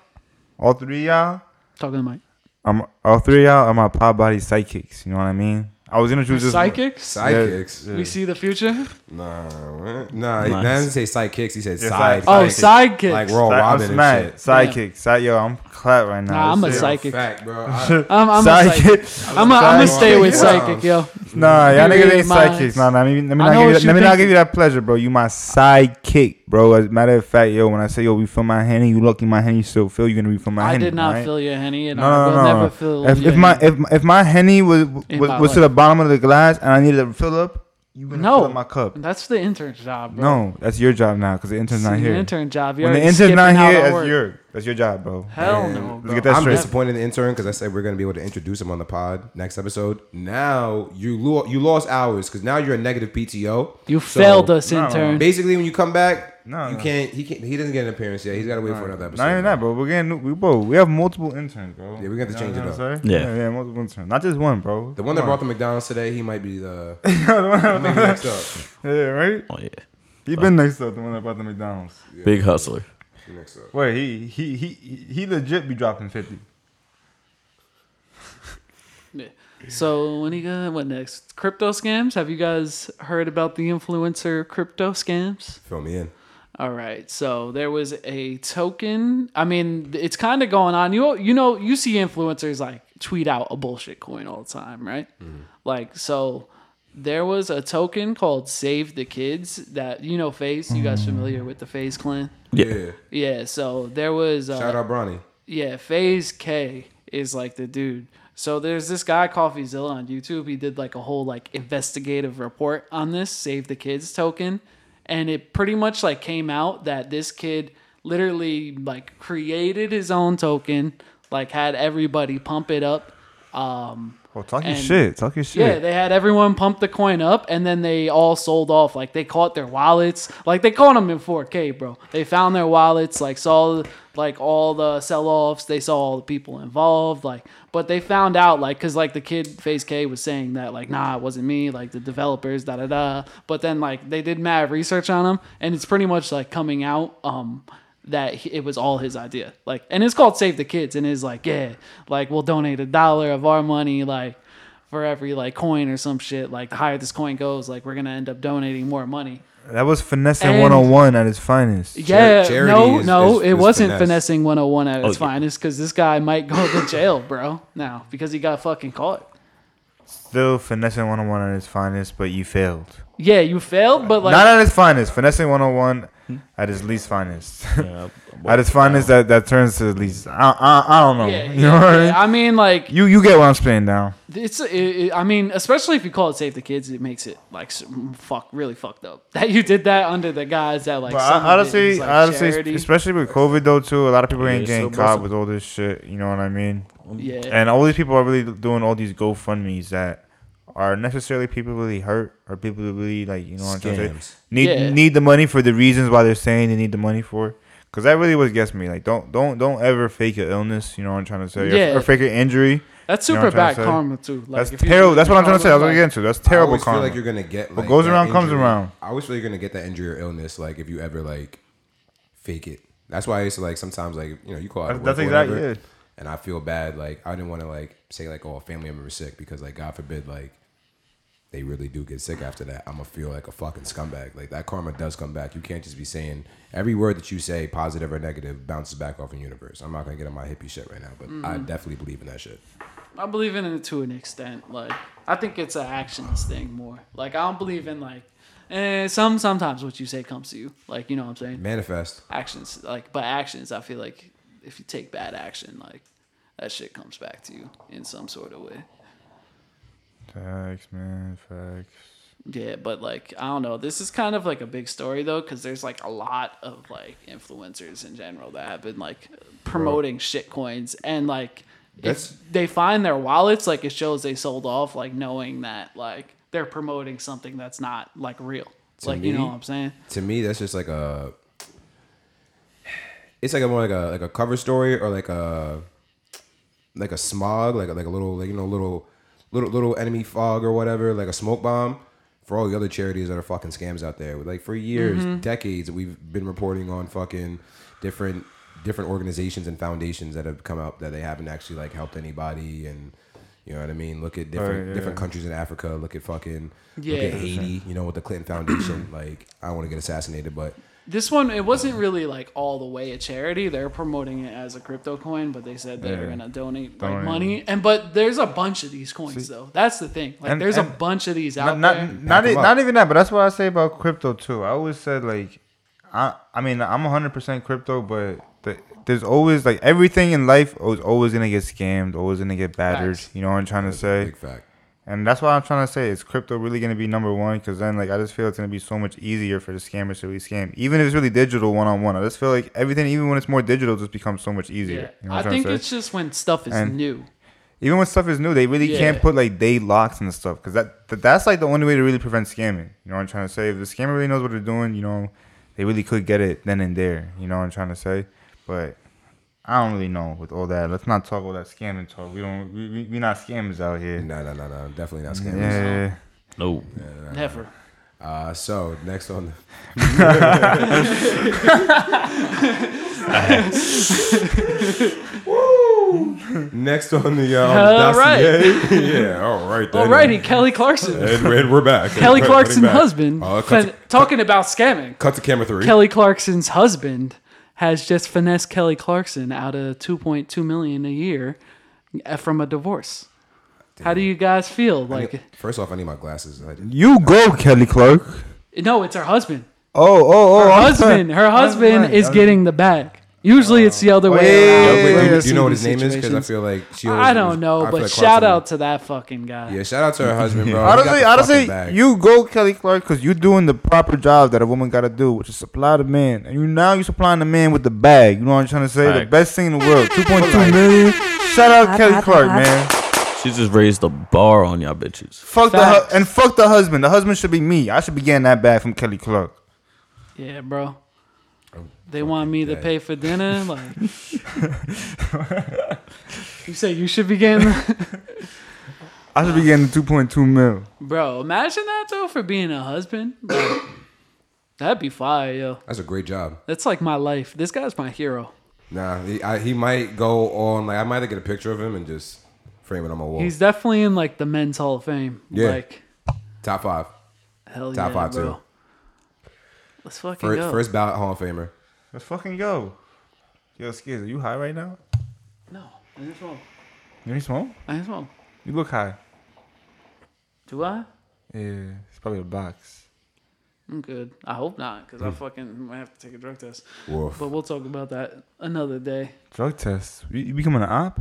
all three y'all, Talking to Mike. I'm all three y'all are my pod body psychics. You know what I mean? I was gonna choose this. Psychics? Sidekicks. Yeah. We see the future? Nah, what? nah. He Nice. doesn't say sidekicks. He said Yeah, side. side- Oh, Psychics. sidekicks. Like Raw Side- Robin I'm and mad. shit. Psychic. Side, yo, I'm clap right now. Nah, I'm a shit- psychic. Fact, bro. I, I'm, I'm a Psychic. psychic. I'm gonna stay with psychic, yo. Nah, y'all niggas ain't minds. sidekicks. Nah, nah, let me, let me I not know give you what that, let me not give you that pleasure, bro. You my sidekick, bro. As a matter of fact, yo, when I say yo, we feel my henny, you lucky my henny still feel You gonna refill my henny. I henny? did not right? fill your henny, and No, I will no, no. never feel. If, my if if my henny was was, was to life. the bottom of the glass and I needed to fill up, you gonna No. fill up my cup. That's the intern's job, bro. No, that's your job now because the intern's not It's here. intern job. You're when the intern's not here, that's your that's your job, bro. Hell And no, Let's bro. get that I'm straight. disappointed in the intern because I said we're gonna be able to introduce him on the pod next episode. Now you lo- you lost hours because now you're a negative PTO. You So, failed us, no. intern. Basically, when you come back, No, you no. can't. He can't. He doesn't get an appearance yet. He's got to wait for another episode. Not even that, bro. We're getting new, we bro. We have multiple interns, bro. Yeah, we got to You change it up. Yeah. yeah, yeah, multiple interns, not just one, bro. The one that Come brought the McDonald's today, he might be the. he next up. yeah, right. Oh yeah, He been next up the one that brought the McDonald's. big hustler. He next up. Wait, he he he he- he legit be dropping fifty. Yeah. So when you got what next? Crypto scams? Have you guys heard about the influencer crypto scams? Fill me in. All right. So there was a token. I mean, it's kind of going on. You you know you see influencers like tweet out a bullshit coin all the time, right? Mm-hmm. Like so. There was a token called Save the Kids that you know Phase. You guys familiar with the FaZe clan? Yeah. Yeah. Yeah. So there was uh, Shout out Bronny. yeah, FaZe Kay is like the dude. So there's this guy CoffeeZilla on YouTube. He did like a whole like investigative report on this Save the Kids token, and it pretty much like came out that this kid literally like created his own token, like had everybody pump it up. Um, Oh, talk your And- shit. Talk your shit. yeah, they had everyone pump the coin up, and then they all sold off. Like they caught their wallets. Like they caught them in 4K, bro. They found their wallets. Like saw like all the sell-offs. They saw all the people involved. Like, but they found out like because like the kid FaZe Kay was saying that like nah, it wasn't me. Like the developers, da da da. But then like they did mad research on them, and it's pretty much like coming out. Um, that he, it was all his idea. Like, and it's called Save the Kids, and it's like, yeah, like we'll donate a dollar of our money, like for every like coin or some shit. Like the higher this coin goes, like we're gonna end up donating more money. That was finessing And- 101 at its finest. Yeah, charity no, is- no, is- it is wasn't finesse. finessing 101 at its Oh, finest because this guy might go to jail, bro. Now because he got fucking caught. Still finessing 101 at its finest, but you failed. Yeah, you failed, but like Not at its finest. Finessing 101 hmm? at its least finest. Yeah, at its finest, that, that turns to the least. I, I, I don't know. yeah, you know what I mean? I mean, like You you get what I'm saying now. It's, it, it- I mean, especially if you call it "Save the Kids," it makes it like fuck, really fucked up that you did that under the guys that like. But some of I, it honestly, like, honestly, charity. especially with COVID though too, a lot of people ain't getting so caught with all this shit. You know what I mean? yeah, And all these people are really doing all these GoFundmes that are necessarily people really hurt or people who really like you know what I'm trying to say need Yeah. need the money for the reasons why they're saying they need the money for. Cause that really was gets me. Like don't don't don't ever fake an illness. You know what I'm trying to say? Or- Yeah. Or, fake an injury. that's you know super what I'm trying bad to karma too. Like, That's terrible. That's what I'm trying to say. I was like- gonna get into. That's terrible always karma. feel like you're gonna get like, goes that around comes around. I always feel you're gonna get that injury or illness like if you ever like fake it. That's why I used to like sometimes like you know you call it That's- that's work or exactly whatever, it. And I feel bad like I didn't want to like say like oh a family member was sick because like God forbid like they really do get sick after that. I'm gonna feel like a fucking scumbag. Like that karma does come back. You can't just be saying every word that you say, positive or negative, bounces back off the universe. I'm not gonna get on my hippie shit right now, but I Mm-hmm. definitely believe in that shit. I believe in it to an extent. Like I think it's an actions thing more. Like I don't believe in like. Eh, some sometimes what you say comes to you. Like you know what I'm saying. Manifest. Actions like, but actions. I feel like if you take bad action, like that shit comes back to you in some sort of way. Facts, man. Facts. Yeah, but like I don't know. This is kind of like a big story though, because there's like a lot of like influencers in general that have been like promoting shit coins, and like if they find their wallets, like it shows they sold off, like knowing that like they're promoting something that's not like real. It's like you know what I'm saying? to me that's just like a it's like a more like a like a cover story or like a like a smog like a, like a little like you know little little little enemy fog or whatever like a smoke bomb for all the other charities that are fucking scams out there. Like for years mm-hmm. decades we've been reporting on fucking different different organizations and foundations that have come out that they haven't actually like helped anybody and you know what I mean? Look at different yeah. different countries in Africa. Look at fucking look Yeah. at Haiti you know with the Clinton Foundation. Like I don't want to get assassinated but This one, it wasn't really like all the way a charity. They're promoting it as a crypto coin, but they said they're Yeah. gonna donate like money. And but there's a bunch of these coins though. That's the thing. Like And- there's a bunch of these out Not there. not not, Back 'em up. not even that, but that's what I say about crypto too. I always said like, I I mean I'm 100 percent crypto, but the, there's always like everything in life is always gonna get scammed, always gonna get battered. Facts. You know what I'm trying to say? And that's what I'm trying to say. Is crypto really gonna be number one? Because then like I just feel it's gonna be so much easier for the scammers to really scam, even if it's really digital one on one. I just feel like everything, even when it's more digital, just becomes so much easier. yeah. You know I think it's just when stuff is And- new. even when stuff is new, they really Yeah. can't put like day locks and stuff because that, that that's like the only way to really prevent scamming. You know what I'm trying to say? If the scammer really knows what they're doing, you know, they really could get it then and there. You know what I'm trying to say? But I don't really know with all that. Let's not talk all that scamming talk. We don't. We we, we not scammers out here. no no no no definitely not scammers Yeah. No. Never. uh, so next on the next on the um, All right. dossier. yeah all right then. Alrighty, Kelly Clarkson. and, and we're back Kelly Clarkson's back. husband. Uh, fin- cut, to, talking about scamming. cut to camera three Kelly Clarkson's husband has just finessed Kelly Clarkson out of 2.2 million a year uh, from a divorce. How do you guys feel? Like, need- first off I need my glasses You go, Kelly Clark. no, it's her husband. Oh oh oh. Her I'm husband, sorry. her husband right. is getting the bag. Usually, it's the other Oh, way yeah, yeah, around. yeah, Wait, do, you, do you know what his CB name is? Because I feel like she. Always, I don't know, I feel but like shout Clarkson- out to that fucking guy. Yeah, shout out to her husband, bro. He got Honestly, the honestly, bag. you go Kelly Clark because you're doing the proper job that a woman got to do, which is supply the man, and you now you're supplying the man with the bag. You know what I'm trying to say? The Facts. best thing in the world, 2.2 million. Shout out Kelly Clark, man. She just raised the bar on y'all bitches. Fuck the Facts. hu- and fuck the husband. The husband should be me. I should be getting that bag from Kelly Clark. Yeah, bro. They want me to pay for dinner. Like, you say you should be getting, I should be getting the 2.2 mil. bro. Imagine that though for being a husband. Like, That'd be fire, yo. That's a great job. That's like my life. This guy's my hero. Nah, he, I, he might go on. Like I might get a picture of him and just frame it on my wall. He's definitely in like the men's Hall of Fame. Yeah. Like top five. hell yeah. Top yeah, five, bro. too. Let's fucking First, go. first ballot Hall of Famer. Let's fucking go. Yo, Skiz, are you high right now? No, I didn't smoke. You ain't smoke? I didn't smoke. You look high. Do I? Yeah, it's probably a box. I'm good. I hope not, because I fucking might have to take a drug test. Woof. But we'll talk about that another day. Drug test. You, you becoming an op?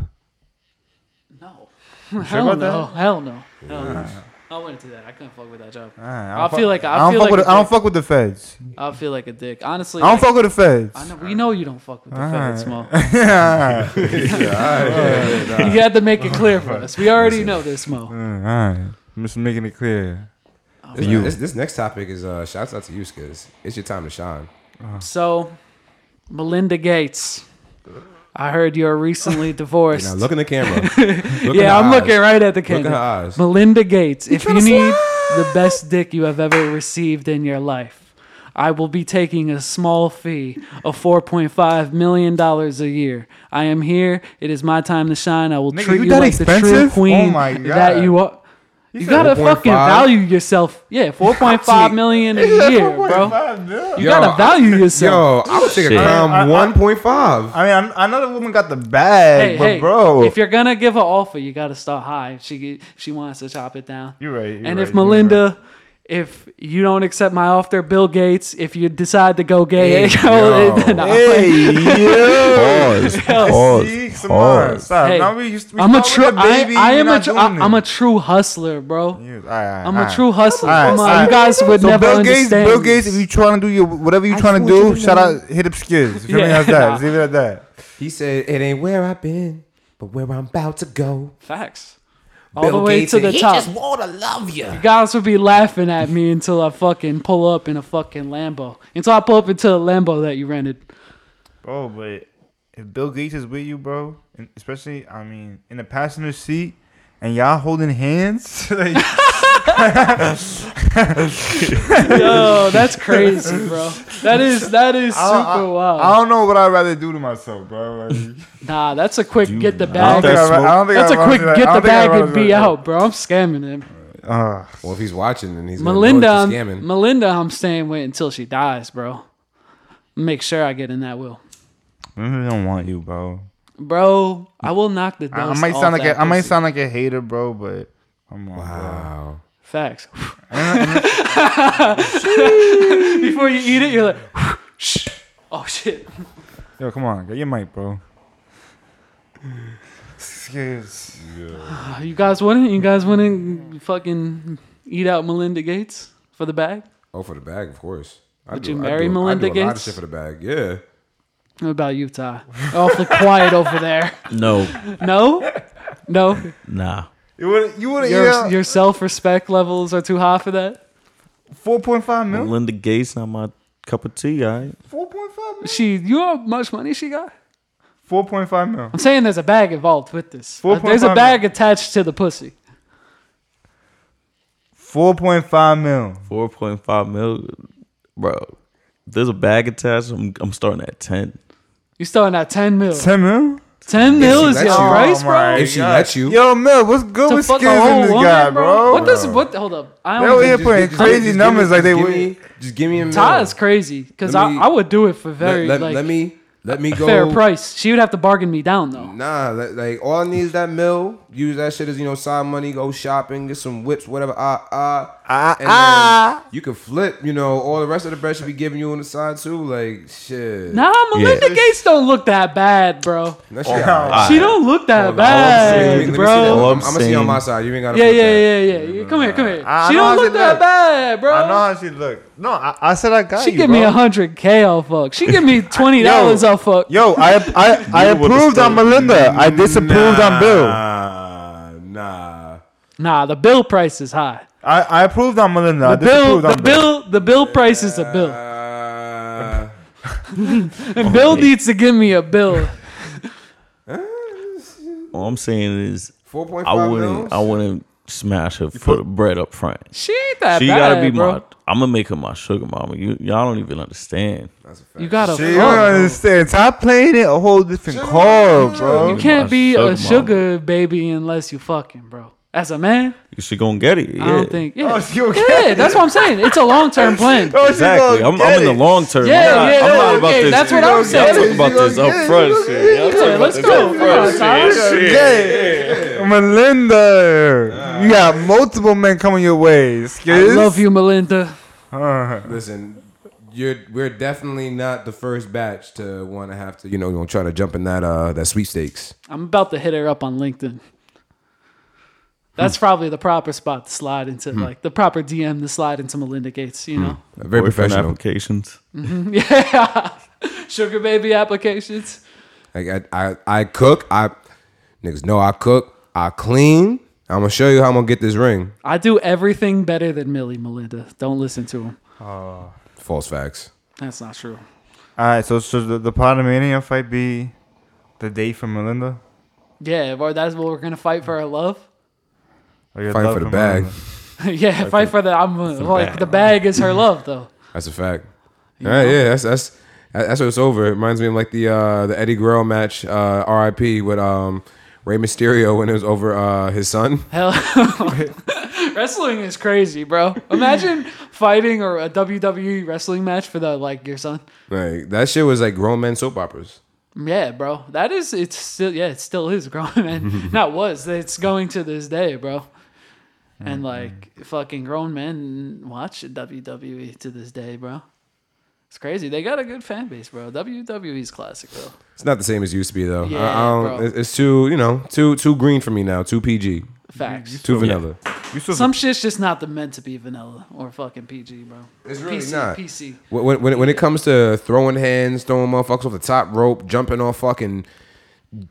No. sure Hell about no. that? Hell no. Hell no. I went do that. I couldn't fuck with that job. Alright, I I don't feel like- I I don't feel fuck like with. a I don't fuck with the feds. I feel like a dick. Honestly, I don't like, fuck with the feds. I know, we know you don't fuck with the feds, Mo. yeah. You had to make it clear for us. We already know this, Mo. Alright. I'm just making it clear. This, this, this next topic is uh, shouts out to you, Skiz. It's your time to shine. So, Melinda Gates. I heard you're recently divorced. Now look in the camera. Look in yeah, I'm eyes. looking right at the Look in her camera. eyes. Melinda Gates, if you need the best dick you have ever received in your life, I will be taking a small fee of $4.5 million a year. I am here. It is my time to shine. I will Nigga, treat you you that like the true expensive? Oh queen my that you are. You, gotta 4.5? fucking value yourself. Yeah, 4.5 million a year, bro. You Yo, gotta value yourself. Yo, I would take a Shit. crown I- I- 1.5. I mean, I, I know the woman got the bag, Hey, but hey, bro, if you're gonna give an offer, you gotta start high. If she if she wants to chop it down. you're right. you're and right, if you're Melinda, if you don't accept my offer, Bill Gates, if you decide to go gay, Hey, yo, yo. then I'll- right. hey, yo, Pause. See, Pause. come Pause. stop. Hey, Now we used, we I'm a true. with baby, I, I am a. Tr- I, I'm a true hustler, bro. Yeah, all right, I'm all a true hustler. All right, Come on, all you guys would So never Bill Gates, understand. Bill Gates, if you trying to do your whatever you trying to do, shout out, hit up Skiz. You feel? Yeah. How's that? Let's leave it at that. He said, "It ain't where I've been, but where I'm about to go." Facts. All Bill the way Gates to the and- He top. just wanna love you. You guys would be laughing at me until I fucking pull up in a fucking Lambo. Until I pull up into a Lambo that you rented. Bro, but if Bill Gates is with you, bro, and especially I mean in the passenger seat, and y'all holding hands, like, Yo, that's crazy, bro. That is that is super I, I- wild. I don't know what I'd rather do to myself, bro. Like, Nah, that's a quick get the I don't bag. think I'd I don't think That's I'd a quick get don't the bag and be out, bro. I'm scamming him. Uh, Well, if he's watching, then he's Melinda, know I'm, it's scamming. Melinda, I'm staying with until she dies, bro. Make sure I get in that will, I don't want you, bro. Bro. I will knock the I, dust. I might off sound like that a, I might sound like a hater, bro, but come on, Wow. facts. Before you eat it, you're like, shh. Oh shit. bro. Yo, come on, get your mic, bro. Excuse. You guys wouldn't? You guys wouldn't fucking eat out Melinda Gates for the bag? Oh, for the bag, of course. I Would do- you I marry do- Melinda I do a lot of Gates? shit for the bag. Yeah. What about Utah? Ty? Awfully quiet over there. No, No, no. nah. You would you would Your yeah, your self respect levels are too high for that. four point five mil. Melinda Gates not my cup of tea. All right. Four point five mil. She, you know how much money she got? Four point five mil. I'm saying there's a bag involved with this. Uh, 4.5 there's a bag attached to the pussy. Four point five mil. Four point five mil, bro. There's a bag attached. I'm, I'm starting at ten. You starting at 10 mil. Ten mil. 10 mil she is your price, Oh bro? If she God. lets oh you. Yo, Mil, what's good To with fuck a skins whole in this woman, guy, bro? What does what? Hold up. I They don't. over here Just- putting just- crazy just numbers give me, like they just give would. me, just give me a Ty mil. is crazy because Let I, me- I would do it for very let, let, like let me let me go fair price. She would have to bargain me down though. Nah, like, like all I need is that mill. Use that shit as you know side money. Go shopping, get some whips, whatever. Ah ah. Ah, ah. you can flip. You know all the rest of the bread should be giving you on the side too. Like shit. Nah, Melinda Yeah. Gates don't look that bad, bro. That shit alright. Ah. She don't look that Hold on, hold on. bad, me- let me see that. bro. I'm, I'm I'm gonna see on my side. You ain't gotta. Yeah, flip yeah, that. yeah, yeah, yeah. Come here, come here. I she don't look she that look. bad, bro. I know how she look. No, I, I said I got She you, give bro. me a hundred k off fuck. She give me twenty dollars off fuck. Yo, I I, I approved on Melinda. I disapproved on Bill. Nah, nah. Nah, the bill price is high. I, I approved on Melinda. I The bill, disapproved the on Bill. bill, the bill price is a bill, Uh, and Bill needs to give me a bill. All I'm saying is, Four point I wouldn't. mils. I wouldn't smash her for the bread up front. She ain't that She bad, gotta be bro. my I'm gonna make her my sugar mama. You y'all don't even understand. You gotta Shit, you don't fuck. understand. Stop playing it a whole different card, bro. You can't be My a sugar sugar baby unless you fucking, bro. As a man, You should go and get it. Yeah. I don't think. Yeah, Oh, she gonna yeah, it. that's what I'm saying. It's a long term oh, plan. Oh, Exactly. I'm, I'm in the long term. Yeah, I'm not, yeah, I'm not about this. that's what I'm Y'all saying. talking about this up front shit. Y'all talking Yeah, about let's this go. up front Tyler. shit. Yeah. Melinda, you got multiple men coming your way. I love you, Melinda. Uh, Listen, you're we're definitely not the first batch to want to have to, you know, you know, try to jump in that uh that sweepstakes. I'm about to hit her up on LinkedIn. That's probably the proper spot to slide into, like the proper DM to slide into Melinda Gates. You know, Very Boyfriend professional. applications. yeah, sugar baby applications. Like I, I, I cook. I niggas know I cook. I clean. I'm gonna show you how I'm gonna get this ring. I do everything better than Millie, Melinda. Don't listen to him. False facts. That's not true. all right, so should the, the Potomania fight be the day for Melinda? Yeah, or that's what we're gonna fight for our love. Or your Fight love for the bag. Melinda? yeah, fight for the. I'm like bag. the bag is her love though. That's a fact. All right, yeah, that's that's that's what it's over. It reminds me of like the uh the Eddie Guerrero match, uh, R.I.P. with um Rey Mysterio when it was over uh his son. Hell, wrestling is crazy, bro. Imagine fighting or a WWE wrestling match for the like your son. Like that shit was like grown men soap operas. Yeah, bro. That is. It's still. Yeah, it still is grown men. Not was. It's going to this day, bro. And like fucking grown men watch WWE to this day, bro. It's crazy. They got a good fan base, bro. WWE's classic though. It's not the same as it used to be though. Yeah, I, don't, bro. It's too you know too too green for me now. Too PG. Facts. Too vanilla. You still Some shit's just not the meant to be vanilla or fucking PG, bro. It's really PC, not. PC. When, when, when, when it comes to throwing hands, throwing motherfuckers off the top rope, jumping off fucking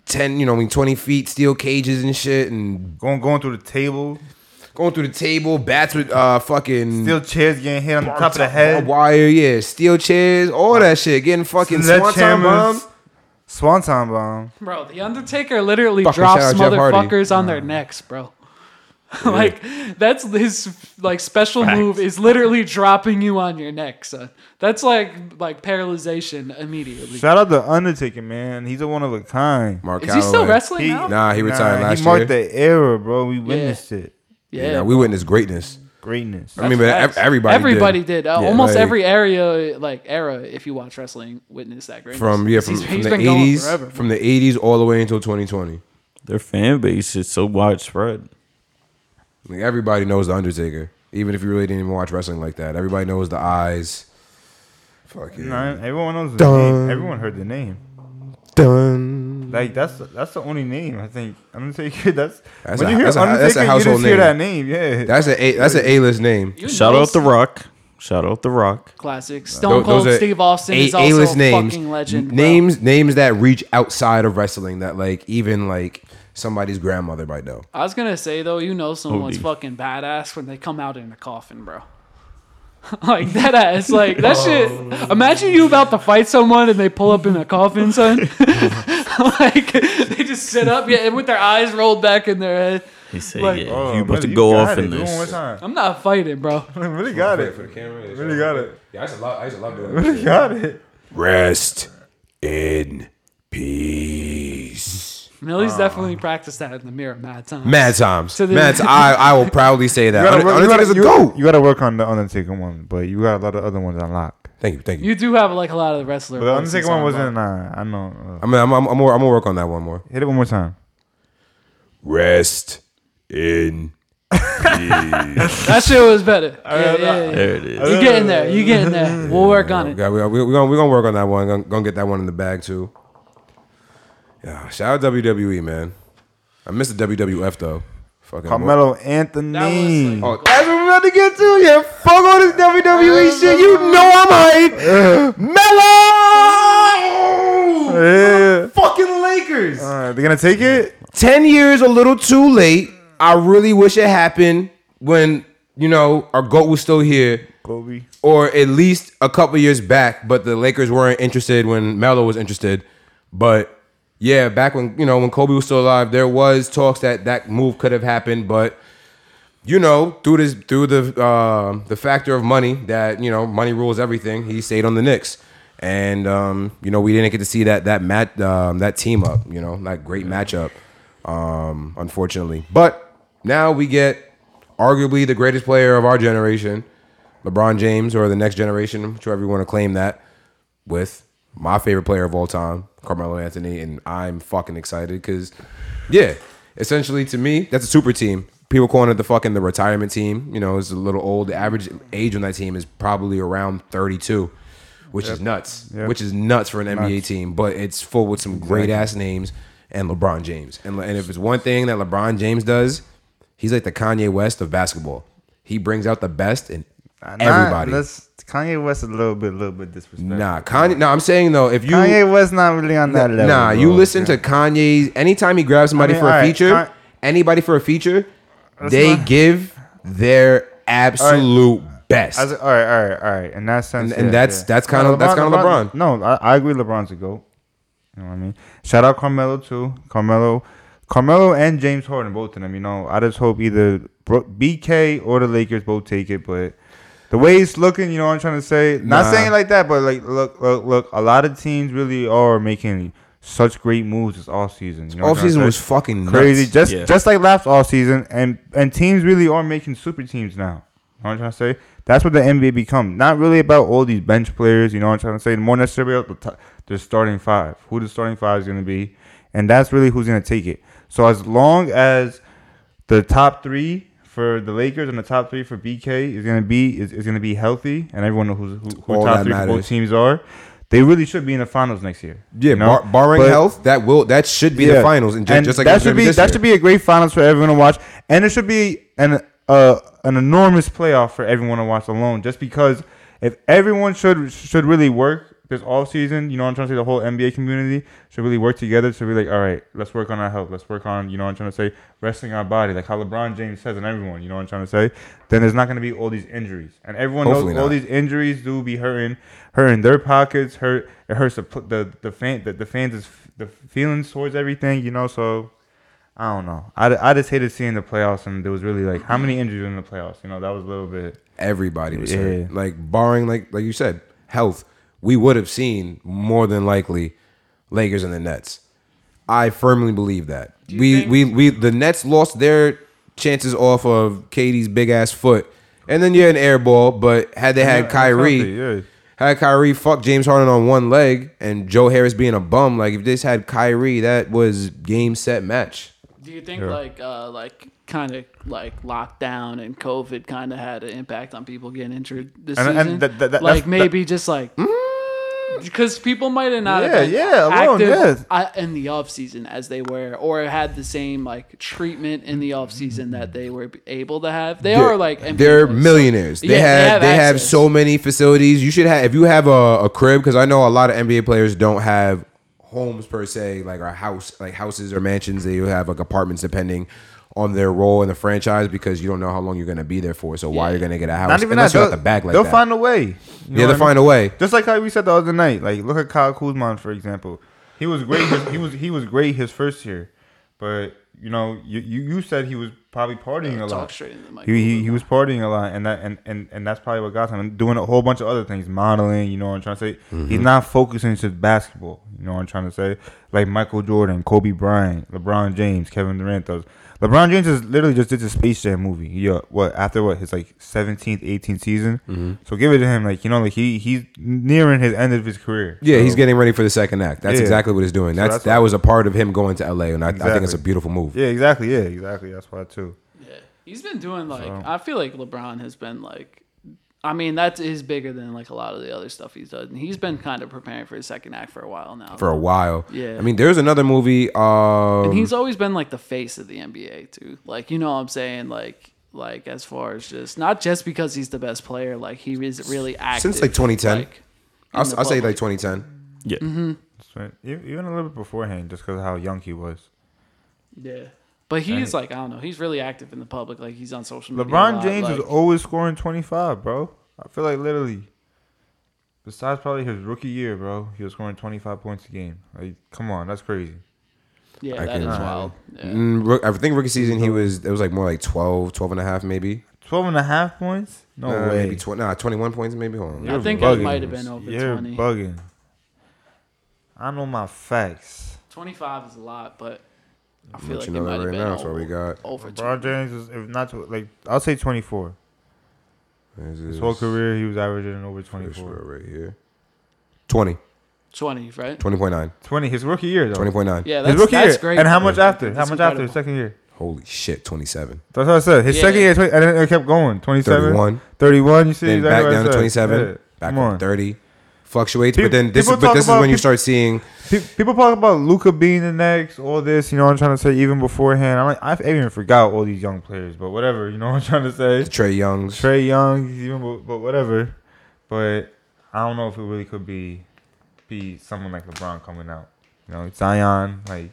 10, you know, I mean, 20 feet, steel cages and shit, and going going through the table, going through the table, bats with uh fucking steel chairs getting hit on the top of the head, wire, yeah, steel chairs, all that shit, getting fucking swanton bomb. swanton bomb. Bro, the Undertaker literally Fucking drops shout out motherfuckers on their necks, bro. like that's his like special move is literally dropping you on your neck, son. That's like like paralyzation immediately. Shout out to Undertaker, man. He's a one of a kind. Mark Is he still wrestling He- now? Nah, he retired Nah, last he marked the era, bro. We witnessed it. Yeah, yeah, we witnessed greatness. Greatness. I mean, but Facts. everybody, everybody did. did. Uh, Yeah, almost like- every area, like era, if you watch wrestling, witnessed that greatness. From yeah, from, He's- from he's the eighties, from the eighties all the way until twenty twenty. Their fan base is so widespread. Like everybody knows the Undertaker, even if you really didn't even watch wrestling like that. Everybody knows the eyes. Fucking Nah, everyone knows the Dun. name. Everyone heard the name. done. Mm-hmm. Like that's that's the only name I think Undertaker. That's, That's when a- you hear that's a- that's a you household just hear name. that name. Yeah, That's a a that's an A list name. You Shout know out The Rock. Shout out The Rock. classic. Tho- Stone Cold Steve Austin is also A-list a names. fucking legend. bro. Names names that reach outside of wrestling that like even like somebody's grandmother might know. I was gonna say though, you know someone's OD. fucking badass when they come out in a coffin, bro. like that ass, like that shit. Oh. Imagine you about to fight someone and they pull up in a coffin, son. like they just sit up, yeah, and with their eyes rolled back in their head. He said, Like- yeah, Oh, you about brother, to go off it. in Do one this. time. I'm not fighting, bro. really got it. For the camera. Really got it. Yeah, I used to love I used to love doing Really got it. Rest in peace. Millie's ah. definitely practiced that in the mirror mad times. Mad times. To the- Mad ti- I I will proudly say that. You gotta, work, you, gotta, Undertaker's a you, goat. you gotta work on the Undertaker one, but you got a lot of other ones unlocked. Thank you, thank you. You do have like a lot of the wrestler. But the voices Undertaker one on wasn't. lock. Nah, I know. Uh, I'm I'm I'm, I'm, more, I'm gonna work on that one more. hit it one more time. Rest in peace. That shit was better. Yeah, yeah, yeah. There it is. You getting there? You getting there? We'll work on it. Yeah, we, we, we're gonna we're gonna work on that one. Gonna, gonna get that one in the bag too. Yeah, shout out WWE, man. I miss the WWF though. Fucking Carmelo Anthony. That was, Oh, that's what we're about to get to. Yeah, fuck all this WWE shit. You know I'm hype. Melo. yeah. Fucking Lakers. Uh, they're gonna take it. Ten years a little too late. I really wish it happened when you know our goat was still here. Kobe. or at least a couple years back, but the Lakers weren't interested when Melo was interested. But yeah, back when you know when Kobe was still alive, there was talks that that move could have happened, but you know, through this through the uh, the factor of money that you know money rules everything. He stayed on the Knicks, and um, you know we didn't get to see that that mat um, that team up. You know, that great matchup, um, unfortunately. But now we get arguably the greatest player of our generation, LeBron James, or the next generation, whichever you want to claim that, with my favorite player of all time, Carmelo Anthony, and I'm fucking excited because, yeah, essentially to me that's a super team. People calling it the fucking the retirement team. You know, it's a little old. The average age on that team is probably around 32, which is nuts. Yep. Which is nuts for an NBA team, but it's full with some great ass names and LeBron James. And and if it's one thing that LeBron James does, he's like the Kanye West of basketball. He brings out the best in Uh, not- everybody. let's- Kanye West is a little bit, a little bit disrespectful. Nah, Kanye. No, I'm saying though, if you Kanye West not really on that level. Nah, you bro. listen to Kanye. Anytime he grabs somebody I mean, for a alright, feature, Con- anybody for a feature, they not- give their absolute best. As, all right, all right, all right. In that sense, And- and yeah, that's- yeah. that's kinda- that's kinda LeBron. No, I, I agree. LeBron's a goat. You know what I mean? Shout out Carmelo too. Carmelo, Carmelo, and James Harden, both of them. You know, I just hope either BK or the Lakers both take it. But the way it's looking, you know what I'm trying to say. Not Nah. saying it like that, but like, look, look, look. A lot of teams really are making such great moves this off season. You know Off season was fucking crazy. nuts. Just Yeah. just like last off season, and and teams really are making super teams now. You know what I'm trying to say? That's what the NBA become. Not really about all these bench players. You know what I'm trying to say? More necessarily about the, t- the starting five. Who the starting five is going to be, and that's really who's going to take it. So as long as the top three for the Lakers and the top three for BK is going to be is, is to be healthy, and everyone knows who's, who, who top three for both teams are. They really should be in the finals next year. Yeah, you know? bar- barring But- health, that will that should be the finals, and, just, just like that should be this that year. should be a great finals for everyone to watch, and it should be an uh, an enormous playoff for everyone to watch alone. Just because if everyone should should really work this off season, you know, what I'm trying to say the whole NBA community should really work together to be like, all right, let's work on our health, let's work on, you know, what I'm trying to say resting our body, like how LeBron James says, and everyone, you know, what I'm trying to say. Then there's not going to be all these injuries, and everyone Hopefully knows all these injuries do be hurting, hurting their pockets, hurt it hurts the the the fan the, the fans' the feelings towards everything, you know. So I don't know. I, I just hated seeing the playoffs, and there was really like how many injuries in the playoffs. You know, that was a little bit. everybody was Yeah. hurt. Like barring like like you said, health, we would have seen more than likely Lakers and the Nets. I firmly believe that. We think- we we the Nets lost their chances off of KD's big ass foot. And then yeah, an air ball, but had they had Yeah, Kyrie, healthy, yeah. had Kyrie fuck James Harden on one leg and Joe Harris being a bum, like if this had Kyrie, that was game set match. Do you think like uh like kind of like lockdown and COVID kind of had an impact on people getting injured this And- and season? that- that- that- like that's- maybe just like because people might have not Yeah, have yeah, alone, active yeah. uh, in the off season as they were, or had the same like treatment in the off season that they were able to have. They are like NBA they're players, millionaires. They Yeah, have they have access. so many facilities. You should have if you have a, a crib because I know a lot of NBA players don't have homes per se, like a house, like houses or mansions. They have like apartments depending on their role in the franchise because you don't know how long you're gonna be there for. So why Yeah. you're gonna get a house? Not even unless that. you They'll, got the bag like they'll that. find a way. You know yeah, they'll I mean? find a way. Just like how we said the other night. Like look at Kyle Kuzma for example. He was great. His, he was he was great his first year, but you know you you, you said he was probably partying a Talk lot. straight into the mic. He, he, he was partying a lot, and that and, and, and that's probably what got him and doing a whole bunch of other things, modeling. You know what I'm trying to say? Mm-hmm. He's not focusing to basketball. You know what I'm trying to say? Like Michael Jordan, Kobe Bryant, LeBron James, Kevin Durant. Those LeBron James is literally just did the Space Jam movie. Yeah, what after what his like 17th, 18th season. Mm-hmm. So give it to him. Like you know, like he he's nearing his end of his career. Yeah, So- he's getting ready for the second act. That's Yeah. exactly what he's doing. That's, that's that was a part of him going to LA, and I, I think it's a beautiful move. Yeah, exactly. Yeah, exactly. That's why too. Yeah, he's been doing like So- I feel like LeBron has been like. I mean, that is bigger than like a lot of the other stuff he's done. He's been kind of preparing for his second act for a while now. For a while, Yeah. I mean, there's another movie. Um, and he's always been like the face of the NBA too. Like you know what I'm saying? Like like as far as just not just because he's the best player, like he is really active. Since like, 2010. like, I'll, I'll say like 2010. Yeah. That's right. Even a little bit beforehand, just because of how young he was. Yeah. But he's Right. like I don't know. He's really active in the public. Like he's on social media. a LeBron lot, James like, is always scoring 25, bro. I feel like literally, besides probably his rookie year, bro, he was scoring 25 points a game. Like, come on, that's crazy. Yeah, I that is can- wild. Yeah. Mm, I think rookie season he was it was like more like 12, 12 and a half maybe. 12 and a half points? No Nah, way. Maybe tw- nah, 21 points maybe. Hold on. I You're think it might have been over You're 20. bugging. I know my facts. 25 is a lot, but I I'll feel let like you it know might that right now. over, That's what we got. over LeBron 20. James is, if not, to, like, I'll say 24. This His whole career, he was averaging over First 24. right here. 20. 20, right? 20.9. 20, his rookie year, though. 20.9. Yeah, his that's, rookie that's year. great. And how much after? That's how much after his second year? Holy shit, 27. That's what I said. His Yeah. second year, 20, and then it kept going. 27, 31. 31, you see? Then exactly back down to 27. Yeah. Back Come on on. 30. Fluctuates, Pe- but then this is but this is when you start seeing People talk about Luka being the next, all this, you know what I'm trying to say, even beforehand. I'm like, I even forgot all these young players, but whatever, you know what I'm trying to say? Trae Young's. Trae Youngs, even, but, but whatever. But I don't know if it really could be be someone like LeBron coming out. You know, Zion, like,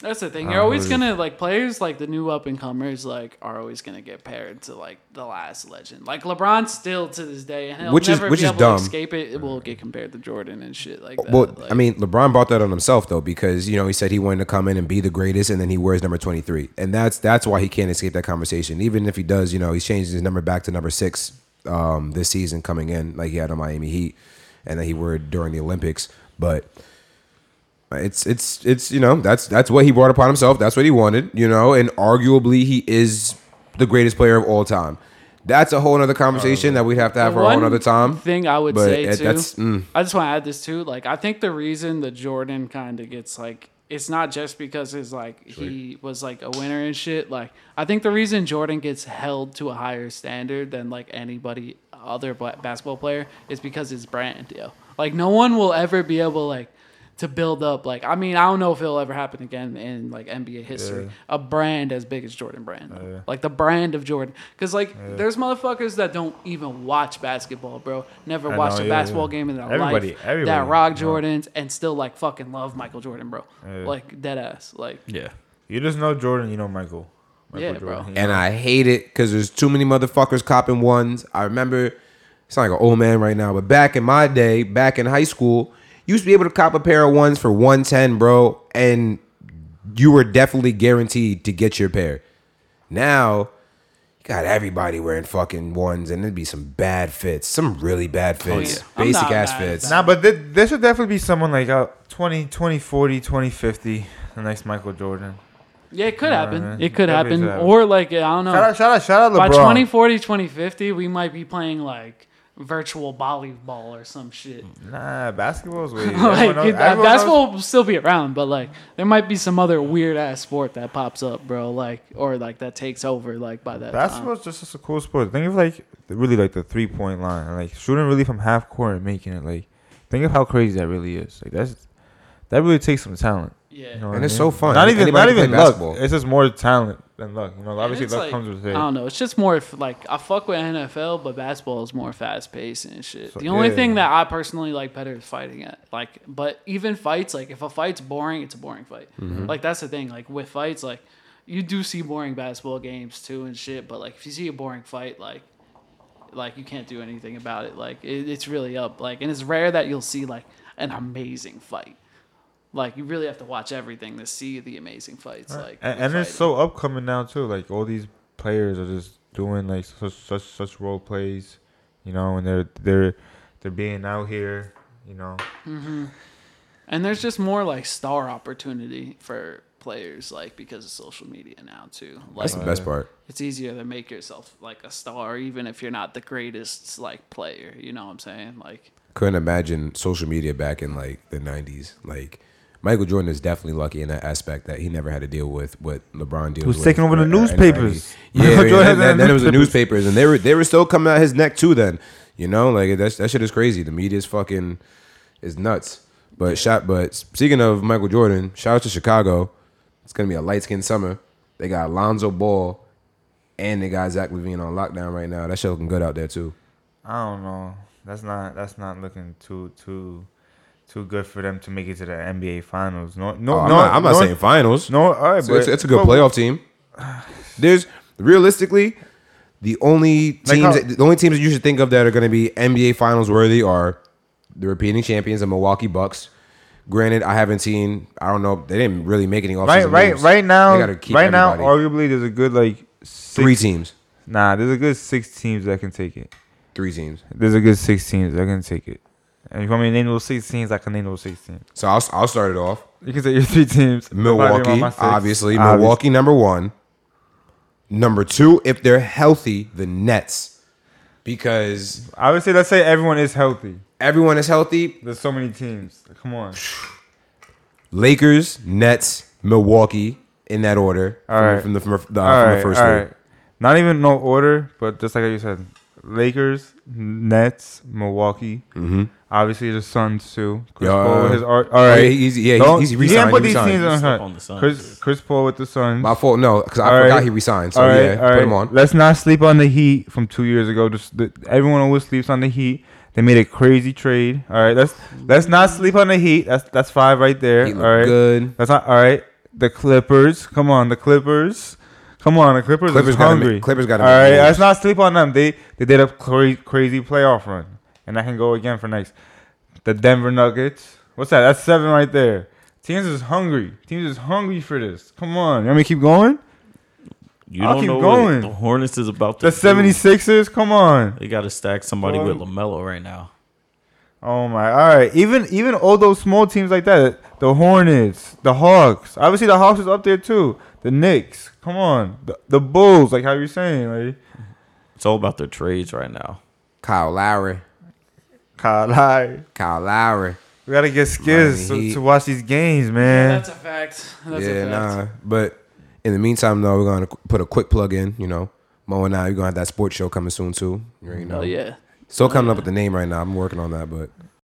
That's the thing. You're always gonna like players like the new up and comers like are always gonna get paired to like the last legend. Like LeBron still to this day, and Which is- which is dumb. to escape it. It will get compared to Jordan and shit like that. Well, like, I mean, LeBron brought that on himself though, because you know he said he wanted to come in and be the greatest, and then he wears number twenty three, and that's that's why he can't escape that conversation. Even if he does, you know, he's changed his number back to number six um, this season coming in, like he had on Miami Heat, and then he wore it during the Olympics. But it's it's it's you know that's that's what he brought upon himself. That's what he wanted, you know, and arguably he is the greatest player of all time. That's a whole other conversation that we'd have to have for a whole other time. Thing I would But say it- too. that's- mm. I just want to add this too. Like I think the reason the Jordan kind of gets like it's not just because his like he was like a winner and shit. Like I think the reason Jordan gets held to a higher standard than like anybody other ba- basketball player is because his brand, yo. Like no one will ever be able like to build up like I mean I don't know if it'll ever happen again in like NBA history Yeah. a brand as big as Jordan Brand yeah. like the brand of Jordan because like there's motherfuckers that don't even watch basketball bro never I watched know, a yeah, basketball yeah. game in their Everybody- life everybody, that rock yeah. Jordans and still like fucking love Michael Jordan bro Yeah. like dead ass like Yeah. you just know Jordan, you know Michael. Michael Yeah, bro. you and know? I hate it because there's too many motherfuckers copping ones. I remember, it's not like an old man right now, but back in my day, back in high school, you used to be able to cop a pair of ones for 110, bro, and you were definitely guaranteed to get your pair. Now, you got everybody wearing fucking ones, and it'd be some bad fits, some really bad oh, fits, yeah. Basic ass fits. that. Nah, but there, there should definitely be someone like out 20, 2040, 2050, the next Michael Jordan. yeah it could happen man. it could happen should happen. or like I don't know Shout out, shout out, shout out LeBron. by 2040 2050 we might be playing like virtual volleyball or some shit Nah, basketball's way. like knows- it- basketball will still be around, but like there might be some other weird ass sport that pops up, bro. Like or like that takes over like by that time. Basketball's just, just a cool sport. Think of like really like the three point line, like shooting really from half court and making it. Like, think of how crazy that really is. Like that's that really takes some talent. Yeah. You know what And I it's mean? so fun. Not even Anybody not even play luck. basketball. It's just more talent than luck. You know, And obviously it's luck like- comes with it. I don't know. It's just more like I fuck with NFL, but basketball is more fast paced and shit. So- the only yeah. thing that I personally like better is fighting it. Like, but even fights, like if a fight's boring, it's a boring fight. Mm-hmm. Like that's the thing. Like with fights, like you do see boring basketball games too and shit. But like if you see a boring fight, like like you can't do anything about it. Like it, it's really up. Like and it's rare that you'll see like an amazing fight. Like you really have to watch everything to see the amazing fights. Like and, and it's so upcoming now too. Like all these players are just doing like such such such role plays, you know, and they're they're they're being out here, you know. Mm-hmm. And there's just more like star opportunity for players, like because of social media now too. Like That's the best part. it's easier to make yourself like a star, even if you're not the greatest like player. You know what I'm saying? Like couldn't imagine social media back in like the 90s like michael jordan is definitely lucky in that aspect that he never had to deal with what lebron deals Who's with taking over the in- in newspapers. 90s. yeah, Michael yeah, Jordan then, then, had then it was the newspapers. newspapers and they were they were still coming out his neck too then you know like that's, that shit is crazy the media's fucking is nuts but shot but speaking of michael jordan shout out to chicago it's gonna be a light-skinned summer they got Alonzo Ball and they got Zach LaVine on lockdown right now. That shit looking good out there too. I don't know. That's not that's not looking too too too good for them to make it to the NBA finals. No no Oh, I'm no not, I'm not no, saying finals. No, all right, It's, but it's, it's a good but- playoff team. There's realistically the only Like teams how- the only teams that you should think of that are going to be NBA finals worthy are the repeating champions, the Milwaukee Bucks, Granted, I haven't seen. I don't know. They didn't really make any offseason Right, right, moves. right now. They gotta keep right now, arguably, there's a good like six, three teams. Nah, there's a good six teams that can take it. Three teams. There's a good six teams that can take it. And if you want me to name those six teams, I can name those six teams. So I'll, I'll start it off. You can say your three teams. Milwaukee, Everybody on my six. obviously. Obvious. Milwaukee, number one. Number two, if they're healthy, the Nets. Because I would say let's say everyone is healthy. everyone is healthy. There's so many teams. Come on. Lakers, Nets, Milwaukee, in that order. All from, right. from the, from the, from right, the first all right. Not even no order, but just like you said, Lakers, Nets, Milwaukee. Mm-hmm. Obviously the Suns too. Chris Yeah. Paul with his art. All Oh, yeah, he's- yeah, Don't- he's- he's You can't put he these re-signed. teams on He's her. up on the Suns. Chris Chris Paul with the Suns. My fault. No, because I All forgot right. he resigned. So all right, yeah, all put him on. Let's not sleep on the Heat from two years ago. Just the, everyone always sleeps on the Heat. They made a crazy trade. All right, let's let's not sleep on the Heat. That's that's five right there. He all good. That's not all right. The Clippers, come on, the Clippers, come on, the Clippers. Clippers is gotta make- Clippers gotta All make right, moves. let's not sleep on them. They they did a cra- crazy playoff run, and I can go again for next. The Denver Nuggets. What's that? That's seven right there. Teams is hungry. Teams is hungry for this. Come on, you want me to keep going? You I'll don't keep know going. what the Hornets is about to The do. 76ers, come on. They got to stack somebody with LaMelo right now. Oh my! All right, even even all those small teams like that, the Hornets, the Hawks. Obviously, the Hawks is up there too. The Knicks, come on, the, the Bulls, like how you're saying, like It's all about their trades right now. Kyle Lowry. Kyle Lowry. Kyle Lowry. We gotta get skills Miami to, to watch these games, man. Yeah, man. that's a fact. That's yeah, a fact. nah. But in the meantime, though, we're gonna put a quick plug in. You know, Mo and I, we're gonna have that sports show coming soon too. You already know. Oh yeah. Still coming up with the name right now. I'm working on that, but